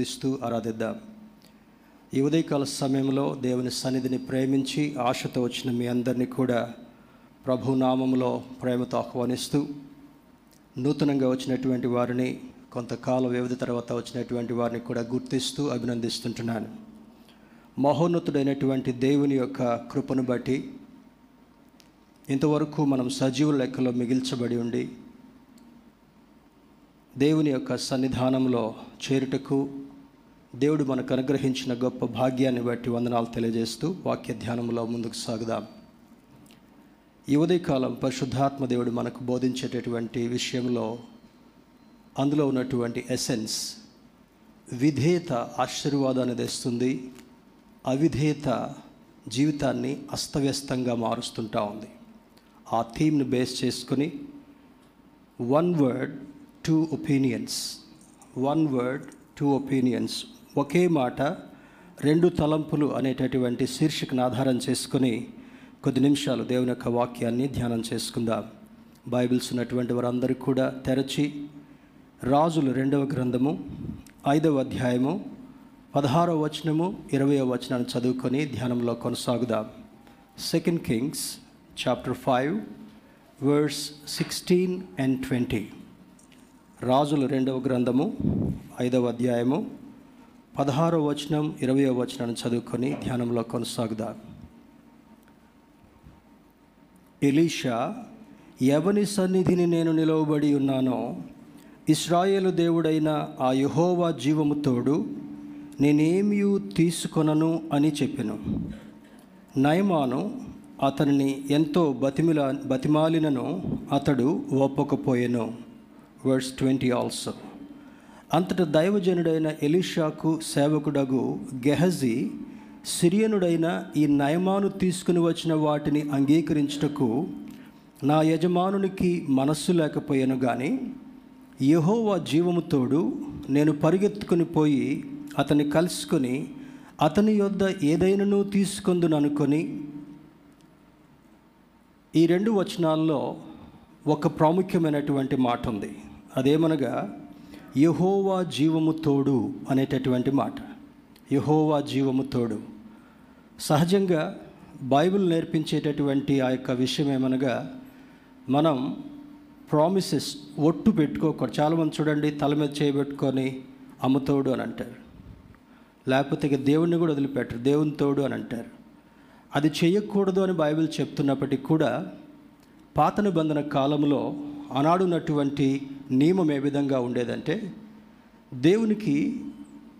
ఇస్తూ ఆరాధిద్దాం. ఈ ఉదయకాల సమయంలో దేవుని సన్నిధిని ప్రేమించి ఆశతో వచ్చిన మీ అందరినీ కూడా ప్రభు నామంలో ప్రేమతో ఆహ్వానిస్తూ నూతనంగా వచ్చినటువంటి వారిని కొంతకాల వ్యవధి తర్వాత వచ్చినటువంటి వారిని కూడా గుర్తిస్తూ అభినందిస్తుంటున్నాను. మహోన్నతుడైనటువంటి దేవుని యొక్క కృపను బట్టి ఇంతవరకు మనం సజీవ లెక్కలో మిగిల్చబడి ఉండి దేవుని యొక్క సన్నిధానంలో చేరుటకు దేవుడు మనకు అనుగ్రహించిన గొప్ప భాగ్యాన్ని బట్టి వందనాలు తెలియజేస్తూ వాక్య ధ్యానంలో ముందుకు సాగుదాం. ఈ ఉదయకాలం పరిశుద్ధాత్మ దేవుడు మనకు బోధించేటటువంటి విషయంలో అందులో ఉన్నటువంటి ఎసెన్స్ విధేయత ఆశీర్వాదాన్ని తెస్తుంది అవిధేయత జీవితాన్ని అస్తవ్యస్తంగా మారుస్తుంటా ఉంది. ఆ థీమ్ని బేస్ చేసుకుని one word two opinions one word two opinions ఒకే మాట రెండు తలంపులు అనేటటువంటి శీర్షికను ఆధారం చేసుకుని కొద్ది నిమిషాలు దేవుని యొక్క వాక్యాన్ని ధ్యానం చేసుకుందాం. బైబిల్స్ ఉన్నటువంటి వారందరూ కూడా తెరచి రాజులు రెండవ గ్రంథము ఐదవ అధ్యాయము పదహారవ వచనము ఇరవయవ వచనాన్ని చదువుకొని ధ్యానంలో కొనసాగుదాం. Second Kings chapter five verse sixteen and twenty రాజుల రెండవ గ్రంథము ఐదవ అధ్యాయము పదహారో వచనం ఇరవయో వచనాన్ని చదువుకొని ధ్యానంలో కొనసాగుదాం. ఎలీషా ఎవని సన్నిధిని నేను నిలవబడి ఉన్నానో ఇస్రాయేలు దేవుడైన ఆ యహోవా జీవము తోడు నేనేమీ తీసుకొనను అని చెప్పాను. నయమాను అతనిని ఎంతో బతిమిలా బతిమాలినను అతడు ఒప్పకపోయెను. Verse twenty also. అంతట దైవజనుడైన ఎలీషాకు సేవకుడగు గెహజీ సిరియనుడైన ఈ నయమాను తీసుకుని వచ్చిన వాటిని అంగీకరించుటకు నా యజమానునికి మనస్సు లేకపోయాను కానీ యహోవా జీవముతోడు నేను పరిగెత్తుకుని పోయి అతన్ని కలుసుకొని అతని యొద్ద ఏదైనాను తీసుకుందును అనుకొని ఈ రెండు వచనాల్లో ఒక ప్రాముఖ్యమైనటువంటి మాట ఉంది అదేమనగా యహోవా జీవము తోడు అనేటటువంటి మాట. యహోవా జీవము తోడు. సహజంగా బైబిల్ నేర్పించేటటువంటి ఆ యొక్క విషయం ఏమనగా మనం ప్రామిసెస్ ఒట్టు పెట్టుకోకూడదు. చాలామంది చూడండి తల మీద చేయబెట్టుకొని అమ్ముతోడు అని అంటారు. లేకపోతే ఇక దేవుణ్ణి కూడా వదిలిపెట్టరు. దేవుని తోడు అని అంటారు. అది చేయకూడదు అని బైబిల్ చెప్తున్నప్పటికీ కూడా పాత నిబంధన కాలంలో అనాడున్నటువంటి నియమం ఏ విధంగా ఉండేదంటే దేవునికి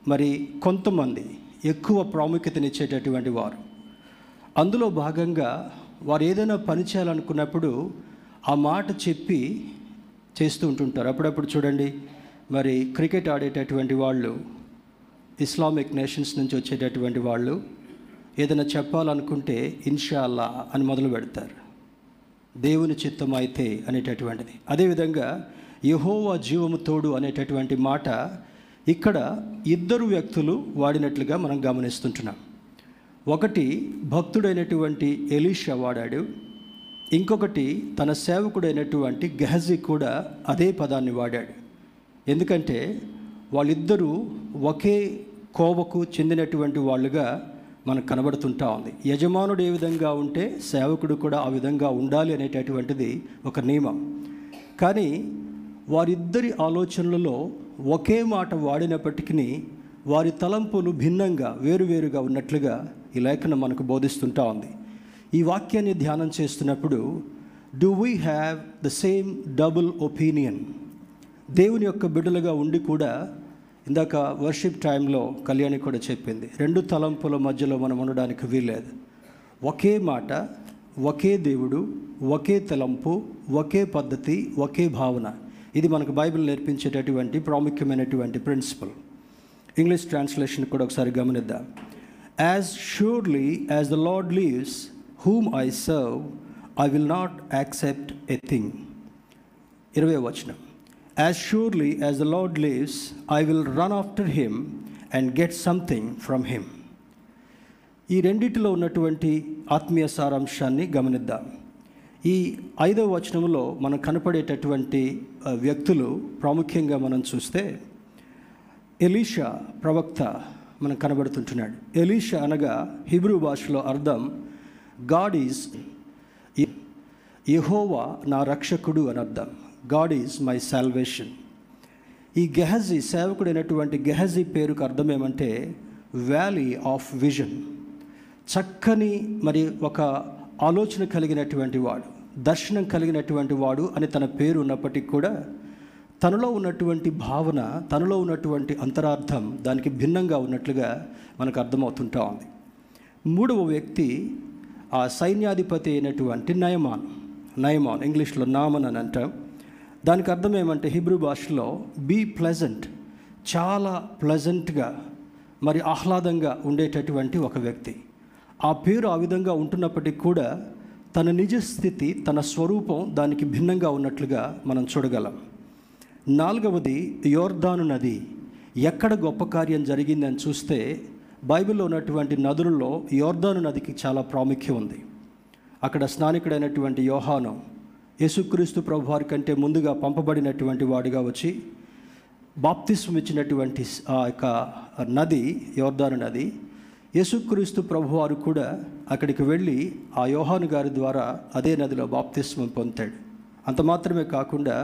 మరి కొంతమంది ఎక్కువ ప్రాముఖ్యతనిచ్చేటటువంటి వారు. అందులో భాగంగా వారు ఏదైనా పని చేయాలనుకున్నప్పుడు ఆ మాట చెప్పి చేస్తూ ఉంటుంటారు. అప్పుడప్పుడు చూడండి మరి క్రికెట్ ఆడేటటువంటి వాళ్ళు ఇస్లామిక్ నేషన్స్ నుంచి వచ్చేటటువంటి వాళ్ళు ఏదైనా చెప్పాలనుకుంటే ఇన్షాల్లా అని మొదలు పెడతారు. దేవుని చిత్తం అయితే అనేటటువంటిది. అదేవిధంగా యహోవా జీవము తోడు అనేటటువంటి మాట ఇక్కడ ఇద్దరు వ్యక్తులు వాడినట్లుగా మనం గమనిస్తుంటున్నాం. ఒకటి భక్తుడైనటువంటి ఎలీషా వాడాడు. ఇంకొకటి తన సేవకుడైనటువంటి గెహజీ కూడా అదే పదాన్ని వాడాడు. ఎందుకంటే వాళ్ళిద్దరూ ఒకే కోవకు చెందినటువంటి వాళ్ళుగా మనకు కనబడుతుంటా ఉంది. యజమానుడు ఏ విధంగా ఉంటే సేవకుడు కూడా ఆ విధంగా ఉండాలి అనేటటువంటిది ఒక నియమం. కానీ వారిద్దరి ఆలోచనలలో ఒకే మాట వాడినప్పటికీ వారి తలంపులు భిన్నంగా వేరువేరుగా ఉన్నట్లుగా ఈ లేఖనం మనకు బోధిస్తుంటా ఉంది. ఈ వాక్యాన్ని ధ్యానం చేస్తున్నప్పుడు do we have the same double opinion దేవుని యొక్క బిడ్డలుగా ఉండి కూడా ఇందాక వర్షిప్ టైంలో కళ్యాణి కూడా చెప్పింది రెండు తలంపుల మధ్యలో మనం ఉండడానికి వీల్లేదు. ఒకే మాట ఒకే దేవుడు ఒకే తలంపు ఒకే పద్ధతి ఒకే భావన. ఇది మనకు బైబిల్ నేర్పించేటటువంటి ప్రాముఖ్యమైనటువంటి ప్రిన్సిపల్. ఇంగ్లీష్ ట్రాన్స్లేషన్ కూడా ఒకసారి గమనిద్దాం. As surely as the Lord lives whom I serve I will not accept a thing ఇరవై వచనం. As surely as the Lord lives I will run after him and get something from him ఈ రెండిటిలో ఉన్నటువంటి ఆత్మీయ సారాంశాన్ని గమనిద్దాం. ఈ ఐదవ వచనంలో మనకు కనపడేటటువంటి వ్యక్తులు ప్రాముఖ్యంగా మనం చూస్తే ఎలీషా ప్రవక్త మనకు కనబడుతుంటున్నాడు. ఎలీషా అనగా హిబ్రూ భాషలో అర్థం గాడ్ ఈజ్ యహోవా నా రక్షకుడు అని అర్థం. గాడ్ ఈజ్ మై సాల్వేషన్ ఈ గెహజీ సేవకుడైనటువంటి గెహజీ పేరుకు అర్థం ఏమంటే వ్యాలీ ఆఫ్ విజన్ చక్కని మరి ఒక ఆలోచన కలిగినటువంటి వాడు. దర్శనం కలిగినటువంటి వాడు అని తన పేరు ఉన్నప్పటికీ కూడా తనలో ఉన్నటువంటి భావన తనలో ఉన్నటువంటి అంతరార్థం దానికి భిన్నంగా ఉన్నట్లుగా మనకు అర్థమవుతుంటా ఉంది. మూడవ వ్యక్తి ఆ సైన్యాధిపతి అయినటువంటి నయమాన్. నయమాన్ ఇంగ్లీష్లో నామన్ అని అంటాం. దానికి అర్థం ఏమంటే హిబ్రూ భాషలో బీ ప్లెజెంట్ చాలా ప్లెజెంట్గా మరి ఆహ్లాదంగా ఉండేటటువంటి ఒక వ్యక్తి. ఆ పేరు ఆ విధంగా ఉంటున్నప్పటికీ కూడా తన నిజ స్థితి తన స్వరూపం దానికి భిన్నంగా ఉన్నట్లుగా మనం చూడగలం. నాలుగవది యోర్ధాను నది. ఎక్కడ గొప్ప కార్యం జరిగిందని చూస్తే బైబిల్లో ఉన్నటువంటి నదులలో యోర్ధాను నదికి చాలా ప్రాముఖ్యం ఉంది. అక్కడ స్నానికుడైనటువంటి యోహాను యేసుక్రీస్తు ప్రభు వారి కంటే ముందుగా పంపబడినటువంటి వాడిగా వచ్చి బాప్తిస్వం ఇచ్చినటువంటి ఆ యొక్క నది యోర్ధాను నది యేసుక్రీస్తు ప్రభువారు కూడా అక్కడికి వెళ్ళి ఆ యోహాను గారి ద్వారా అదే నదిలో బాప్తిస్వం పొందాడు. అంత మాత్రమే కాకుండా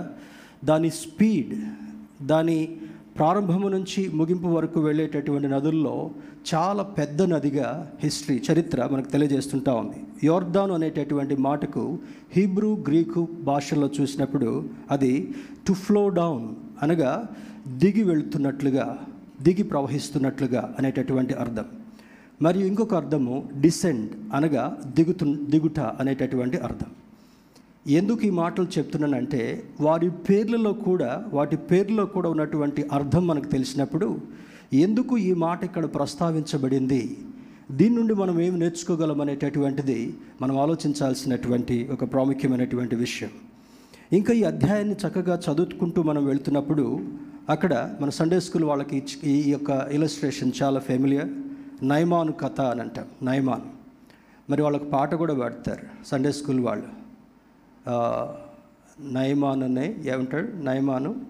దాని స్పీడ్ దాని ప్రారంభము నుంచి ముగింపు వరకు వెళ్ళేటటువంటి నదుల్లో చాలా పెద్ద నదిగా హిస్టరీ చరిత్ర మనకు తెలియజేస్తుంటా ఉంది. యోర్దాన్ అనేటటువంటి మాటకు హీబ్రూ గ్రీకు భాషల్లో చూసినప్పుడు అది టు ఫ్లో డౌన్ అనగా దిగి వెళుతున్నట్లుగా దిగి ప్రవహిస్తున్నట్లుగా అనేటటువంటి అర్థం. మరియు ఇంకొక అర్థము డిసెండ్ అనగా దిగుతు దిగుట అనేటటువంటి అర్థం. ఎందుకు ఈ మాటలు చెప్తున్నానంటే వారి పేర్లలో కూడా వాటి పేర్లలో కూడా ఉన్నటువంటి అర్థం మనకు తెలిసినప్పుడు ఎందుకు ఈ మాట ఇక్కడ ప్రస్తావించబడింది? దీని నుండి మనం ఏమి నేర్చుకోగలం అనేటటువంటిది మనం ఆలోచించాల్సినటువంటి ఒక ప్రాముఖ్యమైనటువంటి విషయం. ఇంకా ఈ అధ్యాయాన్ని చక్కగా చదువుకుంటూ మనం వెళ్తున్నప్పుడు అక్కడ మన సండే స్కూల్ వాళ్ళకి ఈ యొక్క ఇలస్ట్రేషన్ చాలా ఫెమిలియర్ నయమాను కథ అని అంటాం నయమాన్ మరి వాళ్ళకి పాట కూడా పాడతారు. సండే స్కూల్ వాళ్ళు. నయమాన్ అనే ఏమంటాడు? నయమాను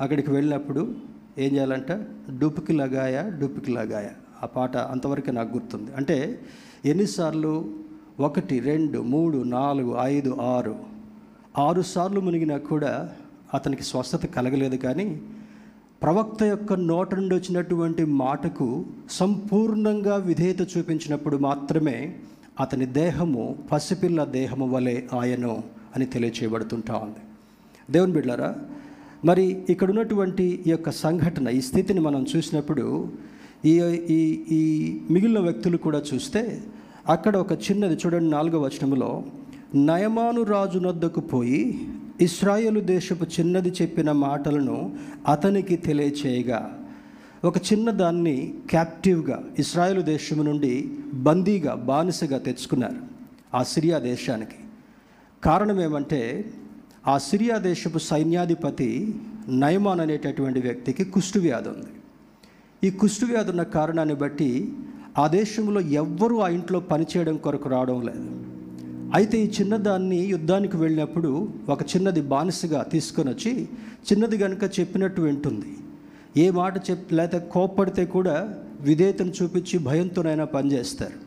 అక్కడికి వెళ్ళినప్పుడు ఏం చేయాలంట? డూపుకి లగాయ డూపుకి లగాయ. ఆ పాట అంతవరకు నాకు గుర్తుంది. అంటే ఎన్నిసార్లు? ఒకటి రెండు మూడు నాలుగు ఐదు ఆరు. ఆరు సార్లు మునిగినా కూడా అతనికి స్వస్థత కలగలేదు కానీ ప్రవక్త యొక్క నోట నుండి వచ్చినటువంటి మాటకు సంపూర్ణంగా విధేయత చూపించినప్పుడు మాత్రమే అతని దేహము పసిపిల్ల దేహము వలె ఆయను అని తెలియచేయబడుతుంటా ఉంది. దేవుని బిడ్డారా మరి ఇక్కడ ఉన్నటువంటి ఈ యొక్క సంఘటన ఈ స్థితిని మనం చూసినప్పుడు ఈ ఈ ఈ మిగిలిన వ్యక్తులు కూడా చూస్తే అక్కడ ఒక చిన్నది చూడండి నాలుగో వచనములో నయమాను రాజు నొద్దకు పోయి ఇస్రాయేలు దేశపు చిన్నది చెప్పిన మాటలను అతనికి తెలియచేయగా ఒక చిన్నదాన్ని క్యాప్టివ్గా ఇస్రాయేలు దేశము నుండి బందీగా బానిసగా తెచ్చుకున్నారు ఆ సిరియా దేశానికి. కారణం ఏమంటే ఆ సిరియా దేశపు సైన్యాధిపతి నయమాన్ అనేటటువంటి వ్యక్తికి కుష్ఠువ్యాధి ఉంది. ఈ కుష్ఠువ్యాధి ఉన్న కారణాన్ని బట్టి ఆ దేశంలో ఎవ్వరూ ఆ ఇంట్లో పనిచేయడం కొరకు రావడం లేదు. అయితే ఈ చిన్నదాన్ని యుద్ధానికి వెళ్ళినప్పుడు ఒక చిన్నది బానిసగా తీసుకొని వచ్చి చిన్నది కనుక చెప్పినట్టు వింటుంది. ఏ మాట చెప్ లేకపోతే కోప్పడితే కూడా విధేయతను చూపించి భయంతోనైనా పనిచేస్తారు.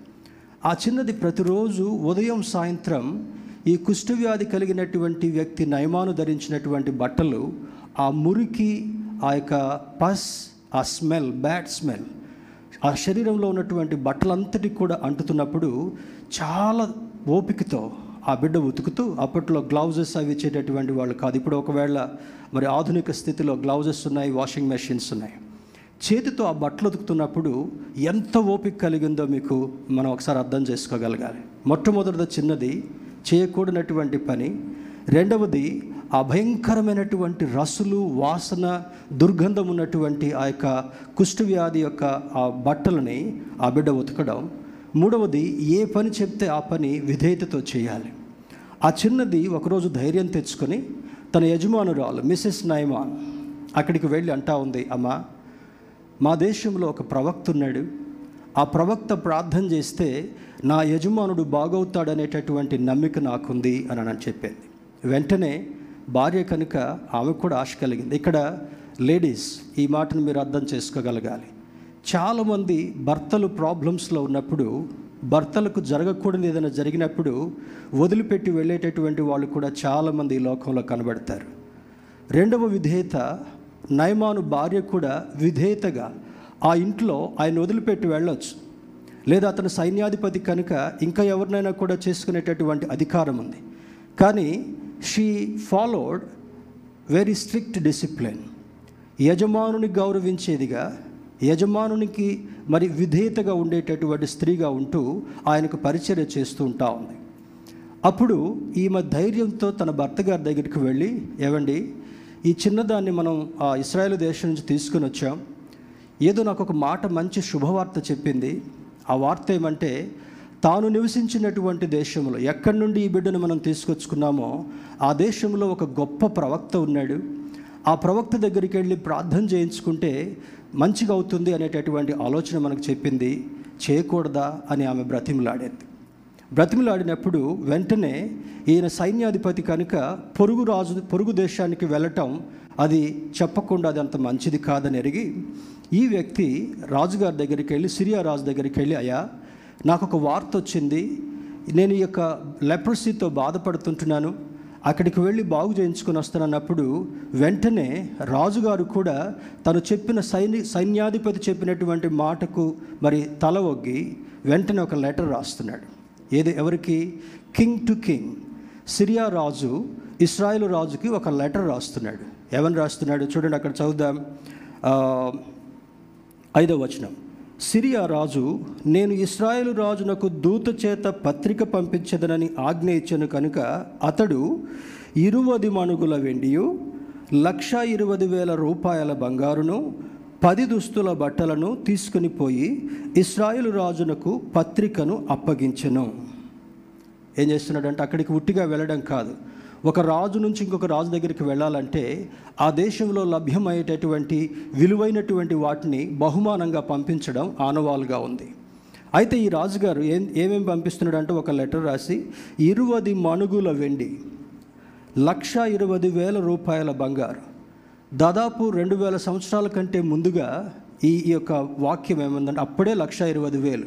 ఆ చిన్నది ప్రతిరోజు ఉదయం సాయంత్రం ఈ కుష్ఠవ్యాధి కలిగినటువంటి వ్యక్తి నయమాను ధరించినటువంటి బట్టలు ఆ మురికి ఆ యొక్క పస్ ఆ స్మెల్ బ్యాడ్ స్మెల్ ఆ శరీరంలో ఉన్నటువంటి బట్టలంతటి కూడా అంటుతున్నప్పుడు చాలా ఓపికతో ఆ బిడ్డ ఉతుకుతూ అప్పట్లో గ్లౌజెస్ అవి ఇచ్చేటటువంటి వాళ్ళు కాదు. ఇప్పుడు ఒకవేళ మరి ఆధునిక స్థితిలో గ్లౌజెస్ ఉన్నాయి వాషింగ్ మెషిన్స్ ఉన్నాయి. చేతితో ఆ బట్టలు ఉతుకుతున్నప్పుడు ఎంత ఓపిక కలిగిందో మీకు మనం ఒకసారి అర్థం చేసుకోగలగాలి. మొట్టమొదటిది చిన్నది చేయకూడనటువంటి పని. రెండవది ఆ భయంకరమైనటువంటి రసులు వాసన దుర్గంధం ఉన్నటువంటి ఆ యొక్క కుష్ఠవ్యాధి యొక్క ఆ బట్టలని ఆ బిడ్డ ఉతకడం. మూడవది ఏ పని చెప్తే ఆ పని విధేయతతో చేయాలి. ఆ చిన్నది ఒకరోజు ధైర్యం తెచ్చుకొని తన యజమానురాలు మిసెస్ నైమాన్ అక్కడికి వెళ్ళి అంటా ఉంది అమ్మా మా దేశంలో ఒక ప్రవక్త ఉన్నాడు. ఆ ప్రవక్త ప్రార్థన చేస్తే నా యజమానుడు బాగవుతాడనేటటువంటి నమ్మిక నాకుంది అని అని చెప్పింది. వెంటనే భార్య కనుక ఆమెకు కూడా ఆశ కలిగింది. ఇక్కడ లేడీస్ ఈ మాటను మీరు అర్థం చేసుకోగలగాలి. చాలామంది భర్తలు ప్రాబ్లమ్స్లో ఉన్నప్పుడు భర్తలకు జరగకూడదు ఏదైనా జరిగినప్పుడు వదిలిపెట్టి వెళ్ళేటటువంటి వాళ్ళు కూడా చాలామంది ఈ లోకంలో కనబడతారు. రెండవ విధేయత నయమాను భార్య కూడా విధేయతగా ఆ ఇంట్లో ఆయన వదిలిపెట్టి వెళ్ళొచ్చు. లేదా అతను సైన్యాధిపతి కనుక ఇంకా ఎవరినైనా కూడా చేసుకునేటటువంటి అధికారం ఉంది. కానీ she followed very strict discipline యజమానుని గౌరవించేదిగా యజమానునికి మరి విధేయతగా ఉండేటటువంటి స్త్రీగా ఉంటూ ఆయనకు పరిచర్య చేస్తూ ఉంటా ఉంది. అప్పుడు ఈమె ధైర్యంతో తన భర్త గారి దగ్గరికి వెళ్ళి ఏవండి ఈ చిన్నదాన్ని మనం ఆ ఇస్రాయేల్ దేశం నుంచి తీసుకుని వచ్చాం. ఏదో నాకు ఒక మాట మంచి శుభవార్త చెప్పింది. ఆ వార్త ఏమంటే తాను నివసించినటువంటి దేశంలో ఎక్కడి నుండి ఈ బిడ్డను మనం తీసుకొచ్చుకున్నామో ఆ దేశంలో ఒక గొప్ప ప్రవక్త ఉన్నాడు. ఆ ప్రవక్త దగ్గరికి వెళ్ళి ప్రార్థన చేయించుకుంటే మంచిగా అవుతుంది అనేటటువంటి ఆలోచన మనకు చెప్పింది చేయకూడదా? అని ఆమె బ్రతిమలాడేది. బ్రతిమలాడినప్పుడు వెంటనే ఈయన సైన్యాధిపతి కనుక పొరుగు రాజు పొరుగు దేశానికి వెళ్ళటం అది చెప్పకుండా అది అంత మంచిది కాదని ఎరిగి ఈ వ్యక్తి రాజుగారి దగ్గరికి వెళ్ళి సిరియా రాజు దగ్గరికి వెళ్ళి అయ్యా నాకు ఒక వార్త వచ్చింది. నేను ఈ యొక్క లెప్రసీతో బాధపడుతుంటున్నాను. అక్కడికి వెళ్ళి బాగు చేయించుకొని వస్తానన్నప్పుడు వెంటనే రాజుగారు కూడా తను చెప్పిన సైని సైన్యాధిపతి చెప్పినటువంటి మాటకు మరి తల ఒగ్గి వెంటనే ఒక లెటర్ రాస్తున్నాడు. ఏది ఎవరికి? King to king. సిరియా రాజు ఇస్రాయేల్ రాజుకి ఒక లెటర్ రాస్తున్నాడు. ఎవరిని రాస్తున్నాడు? చూడండి అక్కడ చదువుదాం. ఐదో ఐదవ వచనం. సిరియా రాజు నేను ఇస్రాయేలు రాజునకు దూత చేత పత్రిక పంపించదనని ఆజ్ఞ ఇచ్చాను కనుక అతడు ఇరువది మణుగుల వెండియు లక్ష ఇరవై వేల రూపాయల బంగారును పది దుస్తుల బట్టలను తీసుకుని పోయి ఇస్రాయేలు రాజునకు పత్రికను అప్పగించెను. ఏం చేస్తున్నాడంటే అక్కడికి ఉట్టిగా వెళ్ళడం కాదు. ఒక రాజు నుంచి ఇంకొక రాజు దగ్గరికి వెళ్ళాలంటే ఆ దేశంలో లభ్యమయ్యేటటువంటి విలువైనటువంటి వాటిని బహుమానంగా పంపించడం ఆనవాలుగా ఉంది. అయితే ఈ రాజుగారు ఏం ఏమేమి పంపిస్తున్నాడంటే ఒక లెటర్ రాసి ఇరువది మణుగుల వెండి లక్ష ఇరవై వేల రూపాయల బంగారు. దాదాపు రెండు వేల సంవత్సరాల కంటే ముందుగా ఈ ఈ యొక్క వాక్యం ఏముందంటే అప్పుడే లక్ష ఇరవై వేలు.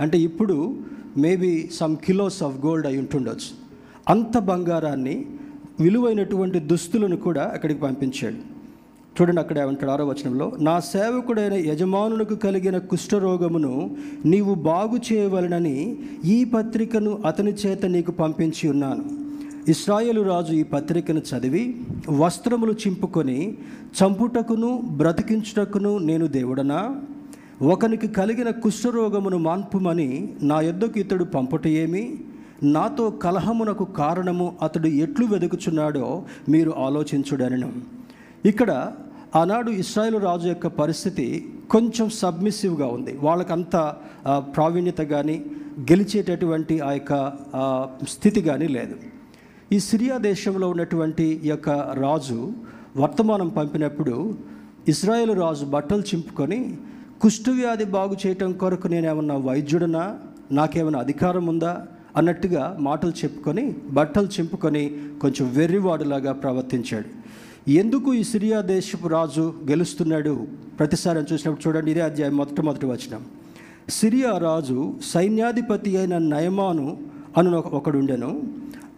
అంటే ఇప్పుడు maybe some kilos of gold అయి ఉంటుండొచ్చు. అంత బంగారాన్ని విలువైనటువంటి దుస్తులను కూడా అక్కడికి పంపించాడు. చూడండి అక్కడ ఏమంటాడు ఆరో వచనంలో నా సేవకుడైన యజమానులకు కలిగిన కుష్ఠరోగమును నీవు బాగు చేయవలనని ఈ పత్రికను అతని చేత నీకు పంపించి ఉన్నాను. ఇస్రాయేలు రాజు ఈ పత్రికను చదివి వస్త్రములు చింపుకొని చంపుటకును బ్రతికించుటకును నేను దేవుడనా? ఒకనికి కలిగిన కుష్ఠరోగమును మాన్పుమని నా యొద్దకు ఇతడు పంపుట ఏమి? నాతో కలహమునకు కారణము అతడు ఎట్లు వెతుకుచున్నాడో మీరు ఆలోచించుడనను. ఇక్కడ ఆనాడు ఇస్రాయేల్ రాజు యొక్క పరిస్థితి కొంచెం సబ్మిసివ్గా ఉంది. వాళ్ళకంత ప్రావీణ్యత కానీ గెలిచేటటువంటి ఆ యొక్క స్థితి కానీ లేదు. ఈ సిరియా దేశంలో ఉన్నటువంటి ఈ యొక్క రాజు వర్తమానం పంపినప్పుడు ఇస్రాయేల్ రాజు బట్టలు చింపుకొని కుష్ఠవ్యాధి బాగు చేయటం కొరకు నేనేమన్నా వైద్యుడనా? నాకేమైనా అధికారం ఉందా అన్నట్టుగా మాటలు చెప్పుకొని బట్టలు చింపుకొని కొంచెం వెర్రివాడులాగా ప్రవర్తించాడు. ఎందుకు ఈ సిరియా దేశపు రాజు గెలుస్తున్నాడు? ప్రతిసారి చూసినప్పుడు చూడండి ఇదే అధ్యాయం మొట్టమొదటి వచనం. సిరియా రాజు సైన్యాధిపతి అయిన నయమాను అను ఒకడుండెను.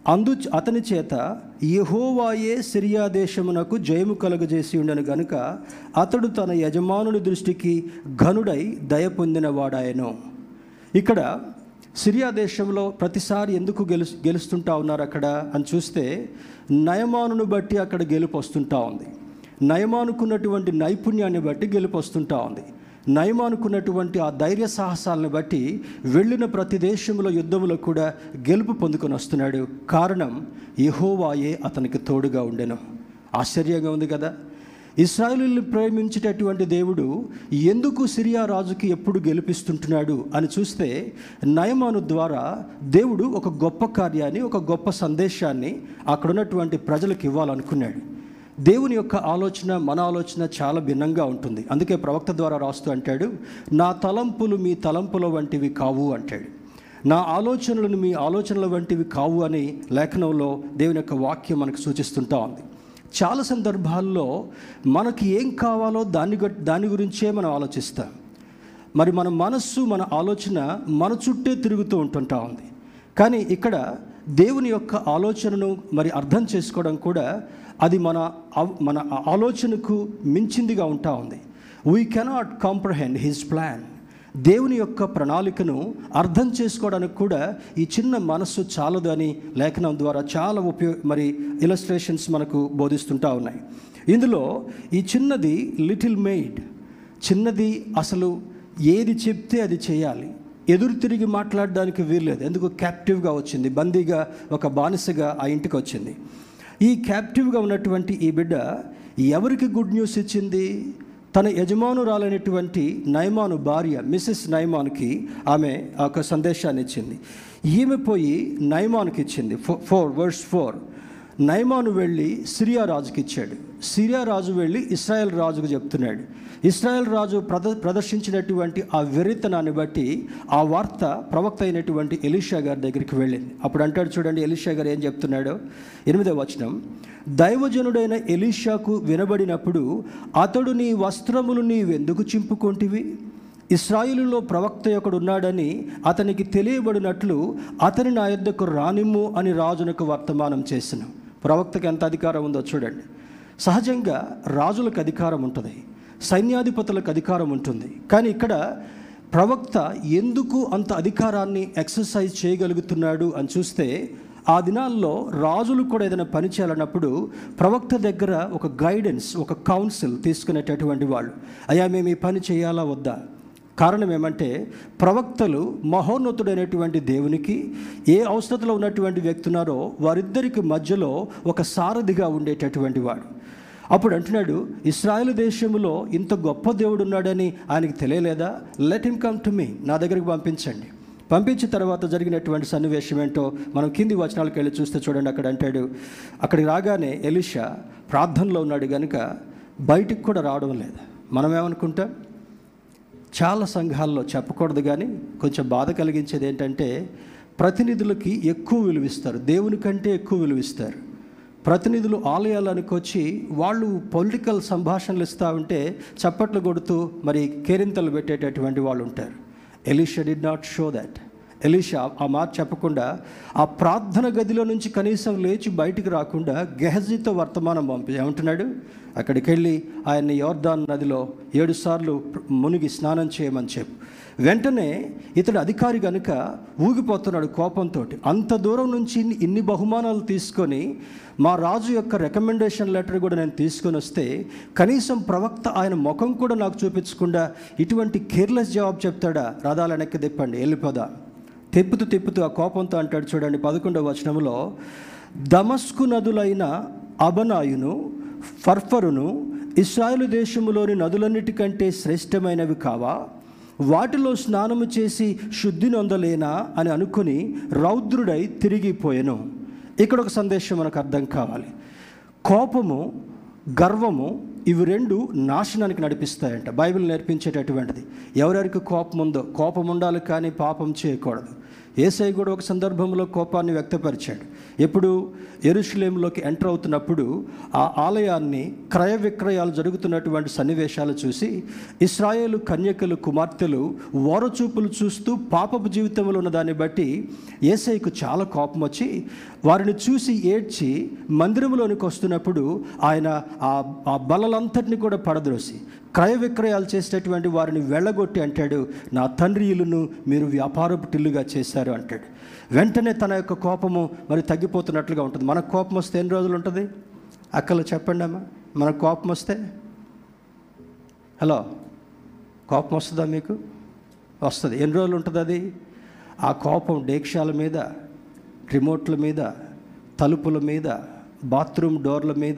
అందు అతని చేత యహోవాయే సిరియా దేశమునకు జయము కలుగజేసి ఉండను గనుక అతడు తన యజమానుని దృష్టికి ఘనుడై దయ పొందినవాడాయను ఇక్కడ సిరియా దేశంలో ప్రతిసారి ఎందుకు గెలు గెలుస్తుంటా ఉన్నారు అక్కడ అని చూస్తే నయమానును బట్టి అక్కడ గెలుపు వస్తుంటా ఉంది. నయమానుకున్నటువంటి నైపుణ్యాన్ని బట్టి గెలుపు వస్తుంటా ఉంది. నయమానుకున్నటువంటి ఆ ధైర్య సాహసాలను బట్టి వెళ్ళిన ప్రతి దేశంలో యుద్ధంలో కూడా గెలుపు పొందుకొని వస్తున్నాడు. కారణం యహోవాయే అతనికి తోడుగా ఉండెను. ఆశ్చర్యంగా ఉంది కదా? ఇస్రాయలుల్ని ప్రేమించేటటువంటి దేవుడు ఎందుకు సిరియా రాజుకి ఎప్పుడు గెలిపిస్తుంటున్నాడు అని చూస్తే నయమాను ద్వారా దేవుడు ఒక గొప్ప కార్యాన్ని ఒక గొప్ప సందేశాన్ని అక్కడ ఉన్నటువంటి ప్రజలకు ఇవ్వాలనుకున్నాడు. దేవుని యొక్క ఆలోచన మన ఆలోచన చాలా భిన్నంగా ఉంటుంది. అందుకే ప్రవక్త ద్వారా రాస్తూ అంటాడు నా తలంపులు మీ తలంపుల వంటివి కావు అంటాడు. నా ఆలోచనలను మీ ఆలోచనల వంటివి కావు అని లేఖనంలో దేవుని యొక్క వాక్యం మనకు సూచిస్తుంటా ఉంది. చాలా సందర్భాల్లో మనకి ఏం కావాలో దాని దాని గురించే మనం ఆలోచిస్తాం. మరి మన మనస్సు మన ఆలోచన మన చుట్టే తిరుగుతూ ఉంటుంటా ఉంది. కానీ ఇక్కడ దేవుని యొక్క ఆలోచనను మరి అర్థం చేసుకోవడం కూడా అది మన మన ఆలోచనకు మించిందిగా ఉంటా ఉంది. We cannot comprehend his plan దేవుని యొక్క ప్రణాళికను అర్థం చేసుకోవడానికి కూడా ఈ చిన్న మనస్సు చాలదు అని లేఖనం ద్వారా చాలా ఉపయోగ మరి ఇలస్ట్రేషన్స్ మనకు బోధిస్తుంటా ఉన్నాయి. ఇందులో ఈ చిన్నది లిటిల్ మెయిడ్ చిన్నది అసలు ఏది చెప్తే అది చేయాలి. ఎదురు తిరిగి మాట్లాడడానికి వీల్లేదు. ఎందుకు? క్యాప్టివ్గా వచ్చింది. బందీగా ఒక బానిసగా ఆ ఇంటికి వచ్చింది. ఈ క్యాప్టివ్గా ఉన్నటువంటి ఈ బిడ్డ ఎవరికి గుడ్ న్యూస్ ఇచ్చింది? తన యజమానురాలైనటువంటి నైమాను భార్య మిసెస్ నైమాన్కి ఆమె ఒక సందేశాన్ని ఇచ్చింది. ఈమె పోయి నైమాన్కి ఇచ్చింది. Four verse four. నైమాను వెళ్ళి సిరియా రాజుకి ఇచ్చాడు సిరియా రాజు వెళ్ళి ఇస్రాయెల్ రాజుకు చెప్తున్నాడు. ఇస్రాయెల్ రాజు ప్రద ప్రదర్శించినటువంటి ఆ విరితనాన్ని బట్టి ఆ వార్త ప్రవక్త అయినటువంటి ఎలీషా గారి దగ్గరికి వెళ్ళింది. అప్పుడు అంటాడు చూడండి ఎలీషా గారు ఏం చెప్తున్నాడో? ఎనిమిదవ వచనం. దైవజనుడైన ఎలీషాకు వినబడినప్పుడు అతడు నీ వస్త్రములు నీవెందుకు చింపుకొంటివి? ఇస్రాయిలులో ప్రవక్త ఒకడు ఉన్నాడని అతనికి తెలియబడినట్లు అతని నా యొద్దకు రానిమ్ము అని రాజునకు వర్తమానం చేసిన. ప్రవక్తకి ఎంత అధికారం ఉందో చూడండి. సహజంగా రాజులకు అధికారం ఉంటుంది. సైన్యాధిపతులకు అధికారం ఉంటుంది. కానీ ఇక్కడ ప్రవక్త ఎందుకు అంత అధికారాన్ని ఎక్సర్సైజ్ చేయగలుగుతున్నాడు అని చూస్తే ఆ దినాల్లో రాజులు కూడా ఏదైనా పని చేయాలన్నప్పుడు ప్రవక్త దగ్గర ఒక గైడెన్స్ ఒక కౌన్సిల్ తీసుకునేటటువంటి వాళ్ళు అయ్యా మేము ఈ పని చేయాలా వద్దా? కారణం ఏమంటే ప్రవక్తలు మహోన్నతుడైనటువంటి దేవునికి ఏ అవసరతలో ఉన్నటువంటి వ్యక్తి ఉన్నారో వారిద్దరికి మధ్యలో ఒక సారథిగా ఉండేటటువంటి వాడు. అప్పుడు అంటున్నాడు ఇస్రాయేల్ దేశంలో ఇంత గొప్ప దేవుడు ఉన్నాడని ఆయనకి తెలియలేదా? Let him come to me నా దగ్గరికి పంపించండి. పంపించిన తర్వాత జరిగినటువంటి సన్నివేశం ఏంటో మనం కింది వచనాలకు వెళ్ళి చూస్తే చూడండి. అక్కడ అంటాడు అక్కడికి రాగానే ఎలిషా ప్రార్థనలో ఉన్నాడు కనుక బయటికి కూడా రావడం లేదు. మనం ఏమనుకుంటాం? చాలా సంఘాల్లో చెప్పకూడదు కానీ కొంచెం బాధ కలిగించేది ఏంటంటే ప్రతినిధులకి ఎక్కువ విలువిస్తారు. దేవుని కంటే ఎక్కువ విలువిస్తారు. ప్రతినిధులు ఆలయాలకు వచ్చి వాళ్ళు పొలిటికల్ సంభాషణలు ఇస్తూ ఉంటే చప్పట్లు కొడుతూ మరి కేరింతలు పెట్టేటటువంటి వాళ్ళు ఉంటారు. Elisha did not show that Elisha ఆ మాట చెప్పకుండా ఆ ప్రార్థన గదిలో నుంచి కనీసం లేచి బయటికి రాకుండా గెహజీతో వర్తమానం పంపి. ఏమంటున్నాడు? అక్కడికి వెళ్ళి ఆయన్ని యోర్దాన్ నదిలో ఏడు సార్లు మునిగి స్నానం చేయమని చెప్పు. వెంటనే ఇతడు అధికారి కనుక ఊగిపోతున్నాడు కోపంతో అంత దూరం నుంచి ఇన్ని- ఇన్ని బహుమానాలు తీసుకొని మా రాజు యొక్క రికమెండేషన్ లెటర్ కూడా నేను తీసుకొని వస్తే కనీసం ప్రవక్త ఆయన ముఖం కూడా నాకు చూపించకుండా ఇటువంటి కేర్లెస్ జవాబు చెప్తాడా? రథాలు వెనక్కి తిప్పండి వెళ్ళిపోదా. తెప్పుతూ తెప్పుతూ ఆ కోపంతో అంటాడు చూడండి పదకొండవ వచనంలో దమస్కు నదులైన అబనాయును ఫర్ఫరును ఇస్రాయేలు దేశములోని నదులన్నిటికంటే శ్రేష్టమైనవి కావా? వాటిలో స్నానము చేసి శుద్ధి నొందలేనా? అని అనుకుని రౌద్రుడై తిరిగిపోయాను. ఇక్కడ ఒక సందేశం మనకు అర్థం కావాలి. కోపము గర్వము ఇవి రెండు నాశనానికి నడిపిస్తాయంట. బైబిల్ నేర్పించేటటువంటిది. ఎవరెవరికి కోపం ఉందో కోపం ఉండాలి కానీ పాపం చేయకూడదు. ఏసై కూడా ఒక సందర్భంలో కోపాన్ని వ్యక్తపరిచాడు. ఎప్పుడు ఎరుషులేంలోకి ఎంటర్ అవుతున్నప్పుడు ఆ ఆలయాన్ని క్రయ విక్రయాలు జరుగుతున్నటువంటి సన్నివేశాలు చూసి ఇస్రాయేలు కన్యకలు కుమార్తెలు ఓరచూపులు చూస్తూ పాపపు జీవితంలో ఉన్న దాన్ని బట్టి ఏసైకు చాలా కోపం వచ్చి వారిని చూసి ఏడ్చి మందిరంలోనికి వస్తున్నప్పుడు ఆయన ఆ ఆ బలలంతటిని కూడా పడద్రోసి క్రయ విక్రయాలు చేసేటటువంటి వారిని వెళ్ళగొట్టి అంటాడు నా తండ్రి ఇల్లును మీరు వ్యాపారపు టిల్లుగా చేశారు అంటాడు. వెంటనే తన యొక్క కోపము మరి తగ్గిపోతున్నట్లుగా ఉంటుంది. మన కోపం వస్తే ఎన్ని రోజులు ఉంటుంది? అక్కలు చెప్పండి అమ్మా. మన కోపం వస్తే? హలో కోపం వస్తుందా మీకు? వస్తుంది. ఎన్ని రోజులు ఉంటుంది అది? ఆ కోపం డేక్షాల మీద రిమోట్ల మీద తలుపుల మీద బాత్రూమ్ డోర్ల మీద